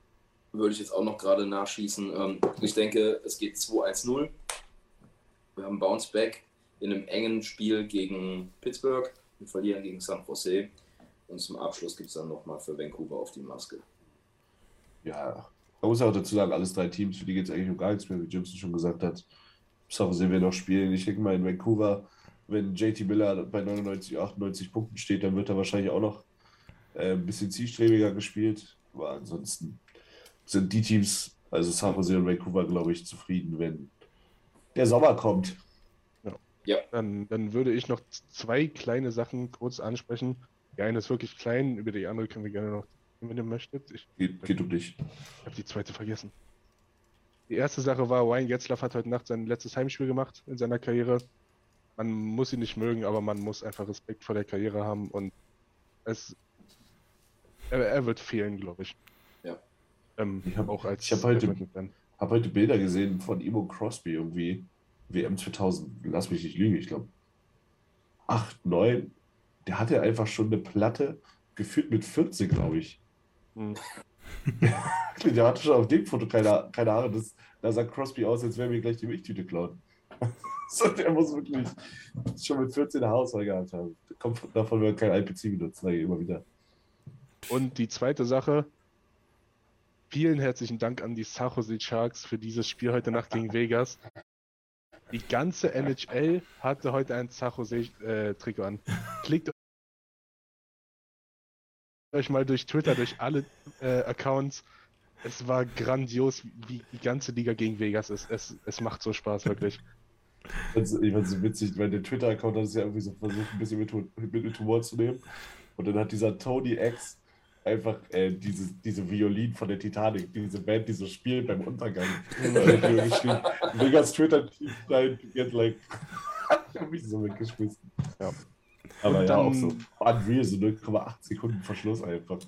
würde ich jetzt auch noch gerade nachschießen. Ähm, ich denke, es geht 2-1-0. Wir haben Bounce Back in einem engen Spiel gegen Pittsburgh. Wir verlieren gegen San Jose. Und zum Abschluss gibt es dann nochmal für Vancouver auf die Maske. Ja, man muss auch dazu sagen, alles drei Teams, für die geht es eigentlich um gar nichts mehr, wie Jimson schon gesagt hat. Sache sehen wir noch spielen. Ich denke mal in Vancouver, wenn JT Miller bei 99, 98 Punkten steht, dann wird er wahrscheinlich auch noch äh, ein bisschen zielstrebiger gespielt. Aber ansonsten sind die Teams, also San Jose und Vancouver, glaube ich, zufrieden, wenn der Sommer kommt. Dann, dann würde ich noch zwei kleine Sachen kurz ansprechen. Die eine ist wirklich klein, über die andere können wir gerne noch, wenn ihr möchtet. Ich Geht, geht um dich. habe die zweite vergessen. Die erste Sache war, Ryan Getzlaff hat heute Nacht sein letztes Heimspiel gemacht in seiner Karriere. Man muss ihn nicht mögen, aber man muss einfach Respekt vor der Karriere haben und es, er, er wird fehlen, glaube ich. Ja. Ähm, Ich hab- auch als ich hab heute-. Habe heute Bilder gesehen von Imo Crosby irgendwie. WM 2000, lass mich nicht lügen, ich glaube 8, 9. Der hatte einfach schon eine Platte, gefühlt mit 14, glaube ich. Der hatte schon auf dem Foto keine, keine Ahnung. Das, da sah Crosby aus, als wäre mir gleich die Milchtüte klauen. so, der muss wirklich schon mit 14 eine Haarauswahl gehabt haben. Kommt davon, wenn wir kein IPC benutzen, sage ich immer wieder. Und die zweite Sache, vielen herzlichen Dank an die San Jose Sharks für dieses Spiel heute Nacht gegen Vegas. Die ganze NHL hatte heute ein San Jose äh, Trikot an. Klickt euch mal durch Twitter, durch alle äh, Accounts. Es war grandios, wie die ganze Liga gegen Vegas ist. Es, es macht so Spaß, wirklich. Also, ich fand es so witzig, weil der Twitter-Account hat es ja irgendwie so versucht, ein bisschen mit, mit, mit Humor zu nehmen. Und dann hat dieser Tony X einfach äh, diese, diese Violin von der Titanic, diese Band, die so spielt beim Untergang. Er Vegas Twitter Team get like. hab mich so mitgeschmissen. Ja. Aber Und ja, auch dann- so unreal, so 0,8 Sekunden Verschluss einfach.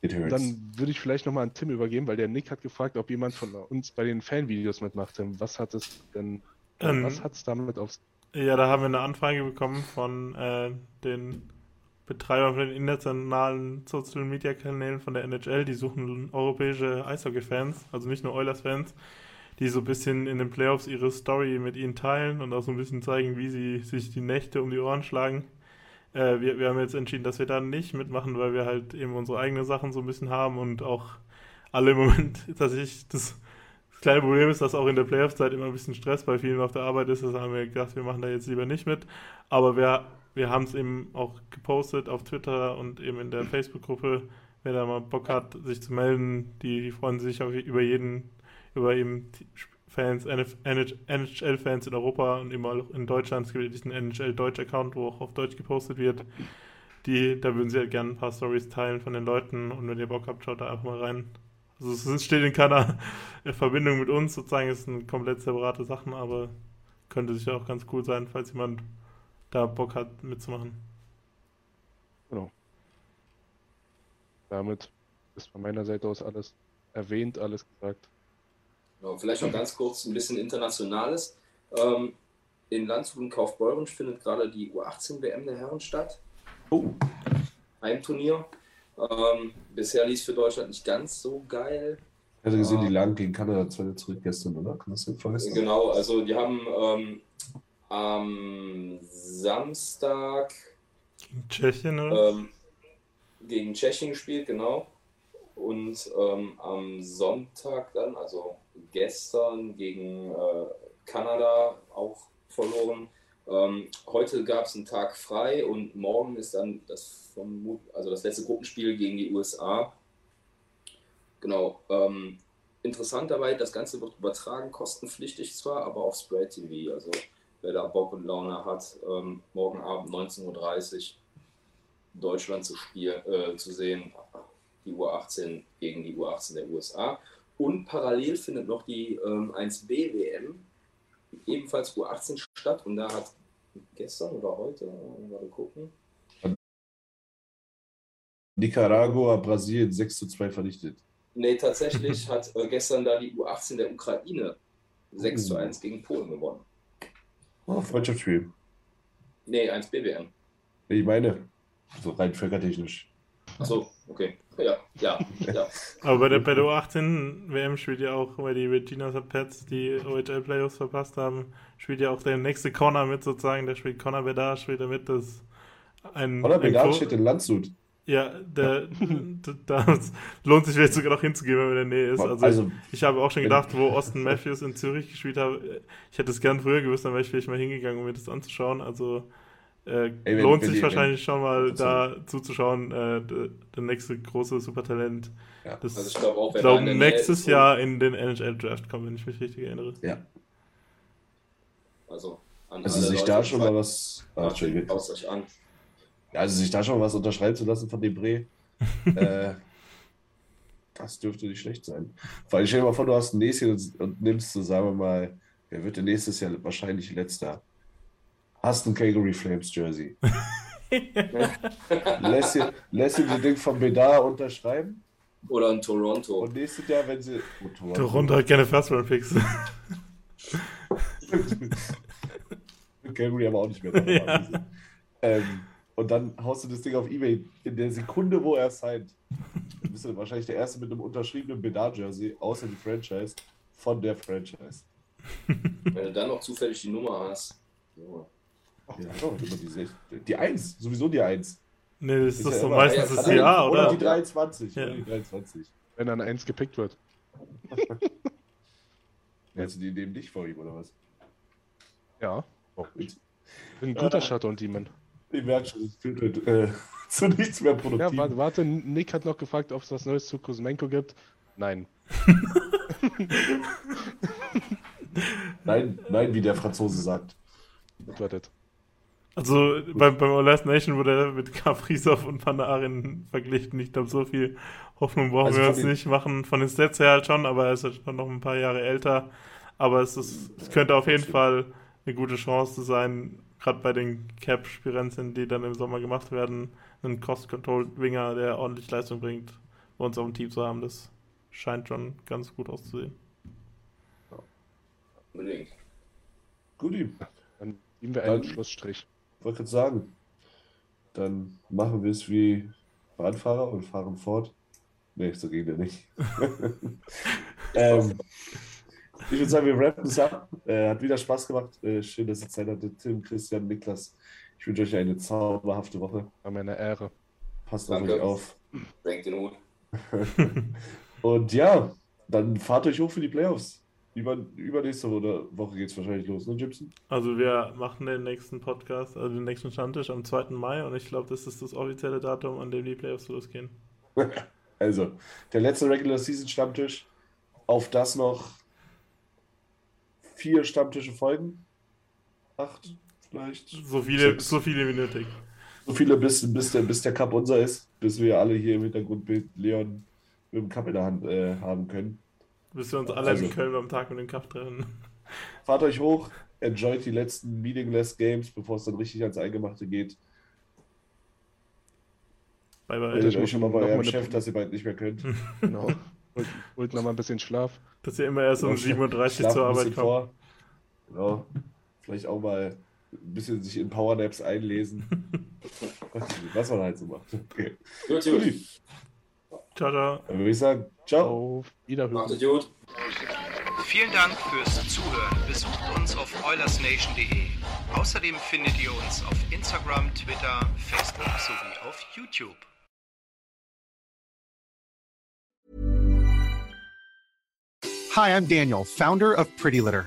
It hurts. Dann würde ich vielleicht nochmal an Tim übergeben, weil der Nick hat gefragt, ob jemand von uns bei den Fanvideos mitmacht. Tim, was hat es denn, Ähm, was hat es damit auf Ja, da haben wir eine Anfrage bekommen von äh, den Betreibern von den internationalen Social Media Kanälen von der NHL. Die suchen europäische Eishockey-Fans, also nicht nur Oilers-Fans, die so ein bisschen in den Playoffs ihre Story mit ihnen teilen und auch so ein bisschen zeigen, wie sie sich die Nächte um die Ohren schlagen. Äh, wir, wir haben jetzt entschieden, dass wir da nicht mitmachen, weil wir halt eben unsere eigenen Sachen so ein bisschen haben und auch alle im Moment tatsächlich das das kleine Problem ist, dass auch in der Playoff-Zeit immer ein bisschen Stress bei vielen auf der Arbeit ist. Deshalb haben wir gedacht, wir machen da jetzt lieber nicht mit. Aber wir, wir haben es eben auch gepostet auf Twitter und eben in der Facebook-Gruppe. Wer da mal Bock hat, sich zu melden, die, die freuen sich auf, über jeden, über eben Fans, NHL-Fans in Europa und eben auch in Deutschland. Es gibt diesen NHL-Deutsch-Account, wo auch auf Deutsch gepostet wird. Die, da würden sie halt gerne ein paar Stories teilen von den Leuten und wenn ihr Bock habt, schaut da einfach mal rein. Also es steht in keiner Verbindung mit uns, sozusagen, es sind komplett separate Sachen, aber könnte sicher auch ganz cool sein, falls jemand da Bock hat mitzumachen. Damit ist von meiner Seite aus alles erwähnt, alles gesagt. Genau, vielleicht noch ganz kurz ein bisschen Internationales. Ähm, in Landshut und Kaufbeuren findet gerade die U18-WM der Herren statt. Oh, Heimturnier. Ähm, bisher lief es für Deutschland nicht ganz so geil. ich hatte gesehen, Ah. die lagen gegen Kanada 2 zurück gestern, oder? Kann das sein? Vorgestern? Genau, also die haben ähm, am Samstag Gegen Tschechien, oder? ähm, gegen Tschechien gespielt, genau. Und ähm, am Sonntag dann, also gestern, gegen äh, Kanada auch verloren. Ähm, heute gab es einen Tag frei und morgen ist dann das, vermut also das letzte Gruppenspiel gegen die USA. Genau. Ähm, interessant dabei, das Ganze wird übertragen, kostenpflichtig zwar, aber auf Spray TV. Also wer da Bock und Laune hat, ähm, morgen Abend 19.30 Uhr Deutschland zu, spielen, äh, zu sehen, die U18 gegen die U18 der USA. Und parallel findet noch die ähm, 1B-WM, ebenfalls U18 statt. Und da hat gestern oder heute, äh, mal gucken, Nicaragua, Brasilien 6 zu 2 vernichtet. Nee, tatsächlich hat äh, gestern da die U18 der Ukraine 6 zu 1 gegen Polen gewonnen. Oh, Freundschaftsspiel. Nee, 1 BWM. Ich meine, so rein völkertechnisch. Achso, okay. Ja, ja, ja. Aber bei der, bei der U18 WM spielt ja auch, weil die Regina Pets die OHL Playoffs verpasst haben, spielt ja auch der nächste Corner mit sozusagen. Der spielt Connor Bedard, spielt er mit. Das ein, Conor ein Bedard steht in Landshut. Ja, der, da lohnt sich vielleicht sogar noch hinzugehen, wenn man in der Nähe ist. Also, Also, ich habe auch schon gedacht, wo Austin Matthews in Zürich gespielt hat, ich hätte es gern früher gewusst, dann wäre ich vielleicht mal hingegangen, um mir das anzuschauen. Also äh, wenn- lohnt sich die- wahrscheinlich wenn- schon mal so. da zuzuschauen. Äh, der, nächste große Supertalent. Ja. Das Also ich glaube auch, ich Nähe nächstes ist, Jahr in den NHL-Draft kommen, wenn ich mich richtig erinnere. ja. Also, an Also sich Leute, da schon mal was. Ach, Entschuldigung. Schaut euch an. Ja, also sich da schon mal was unterschreiben zu lassen von Debré, äh, das dürfte nicht schlecht sein. Vor allem stell dir mal vor, du hast ein Näschen und, und nimmst so, sagen wir mal, wer wird denn nächstes Jahr wahrscheinlich letzter? Hast ein Calgary Flames Jersey. lässt, dir, lässt dir das Ding von Bedar unterschreiben Oder in Toronto. und nächstes Jahr, wenn sie. Oh, Toronto. Toronto hat keine First-Round-Picks. Calgary aber auch nicht mehr. Ja. ähm, und dann haust du das Ding auf Ebay in der Sekunde, wo er signed. Du bist dann wahrscheinlich der Erste mit einem unterschriebenen Bedard-Jersey, außer die Franchise, von der Franchise. Wenn du dann noch zufällig die Nummer hast. Ja. Ja, die, sech- die Eins, sowieso die Eins. nee, das ist, Ist doch ja so immer- meistens ja, das Jahr, Oder oder? die 23. Ja. Oder die 23. Wenn dann eins gepickt wird. Hältst du die neben dich vor ihm, oder was? Ja. Oh, ich, Bin ein guter Shutter und Demon. ich merke schon, es führt äh, zu nichts mehr Ja, produktiv. warte, warte, Nick hat noch gefragt, ob es was Neues zu Kuzmenko gibt. Nein. Nein, nein, wie der Franzose sagt. Antwortet. Also beim, beim Last Nation wurde er mit Kaprizov und Panarin verglichen. Ich glaube, so viel Hoffnung brauchen Also wir uns nicht machen. Von den Stats her halt schon, aber er ist ja schon noch ein paar Jahre älter. Aber es, ist, es könnte auf jeden Fall eine gute Chance sein, gerade bei den Cap-Spirenzen, die dann im Sommer gemacht werden, einen Cost-Control-Winger, der ordentlich Leistung bringt, bei uns auf dem Team zu haben. Das scheint schon ganz gut auszusehen. Unbedingt. Guti, Dann ziehen wir einen Dann- Schlussstrich. Wollte gerade sagen, dann machen wir es wie Radfahrer und fahren fort. Nee, so ging der nicht. ähm, ich würde sagen, wir rappen es ab. Äh, hat wieder Spaß gemacht. Äh, schön, dass ihr Zeit hattet. Tim, Christian, Niklas. Ich wünsche euch eine zauberhafte Woche. War mir eine Ehre. Passt auf euch auf. Senkt den Hut. Und ja, dann fahrt euch hoch für die Playoffs. Über, übernächste Woche, Woche geht es wahrscheinlich los, ne, Gibson? Also wir machen den nächsten Podcast, also den nächsten Stammtisch am 2. Mai und ich glaube, das ist das offizielle Datum, an dem die Playoffs losgehen. Also, der letzte Regular Season Stammtisch. Auf das noch vier Stammtische folgen. Acht, vielleicht. So viele, Sechs. so viele wie nötig. So viele, bis, bis, der, bis der Cup unser ist. Bis wir alle hier im Hintergrundbild Leon mit dem Cup in der Hand äh, haben können. Bis wir uns alle Also. in Köln beim Tag mit dem Cup treffen. Fahrt euch hoch, enjoyt die letzten Meaningless Games, bevor es dann richtig ans Eingemachte geht. Bye bye. Meldet ich euch schon mal bei eurem Chef, dass ihr bald nicht mehr könnt. Genau. Holt, holt noch mal ein bisschen Schlaf. Dass ihr immer erst um 7.30 Uhr zur Arbeit kommt. vor. Genau. Vielleicht auch mal ein bisschen sich in Powernaps einlesen. Was man halt so macht. Okay. Gut, gut. Ciao. Dann würde ich sagen, ciao. Auf Wiederhören. Macht es gut. Vielen Dank fürs Zuhören. Besucht uns auf oilersnation.de. Außerdem findet ihr uns auf Instagram, Twitter, Facebook sowie auf YouTube. Hi, I'm Daniel, founder of Pretty Litter.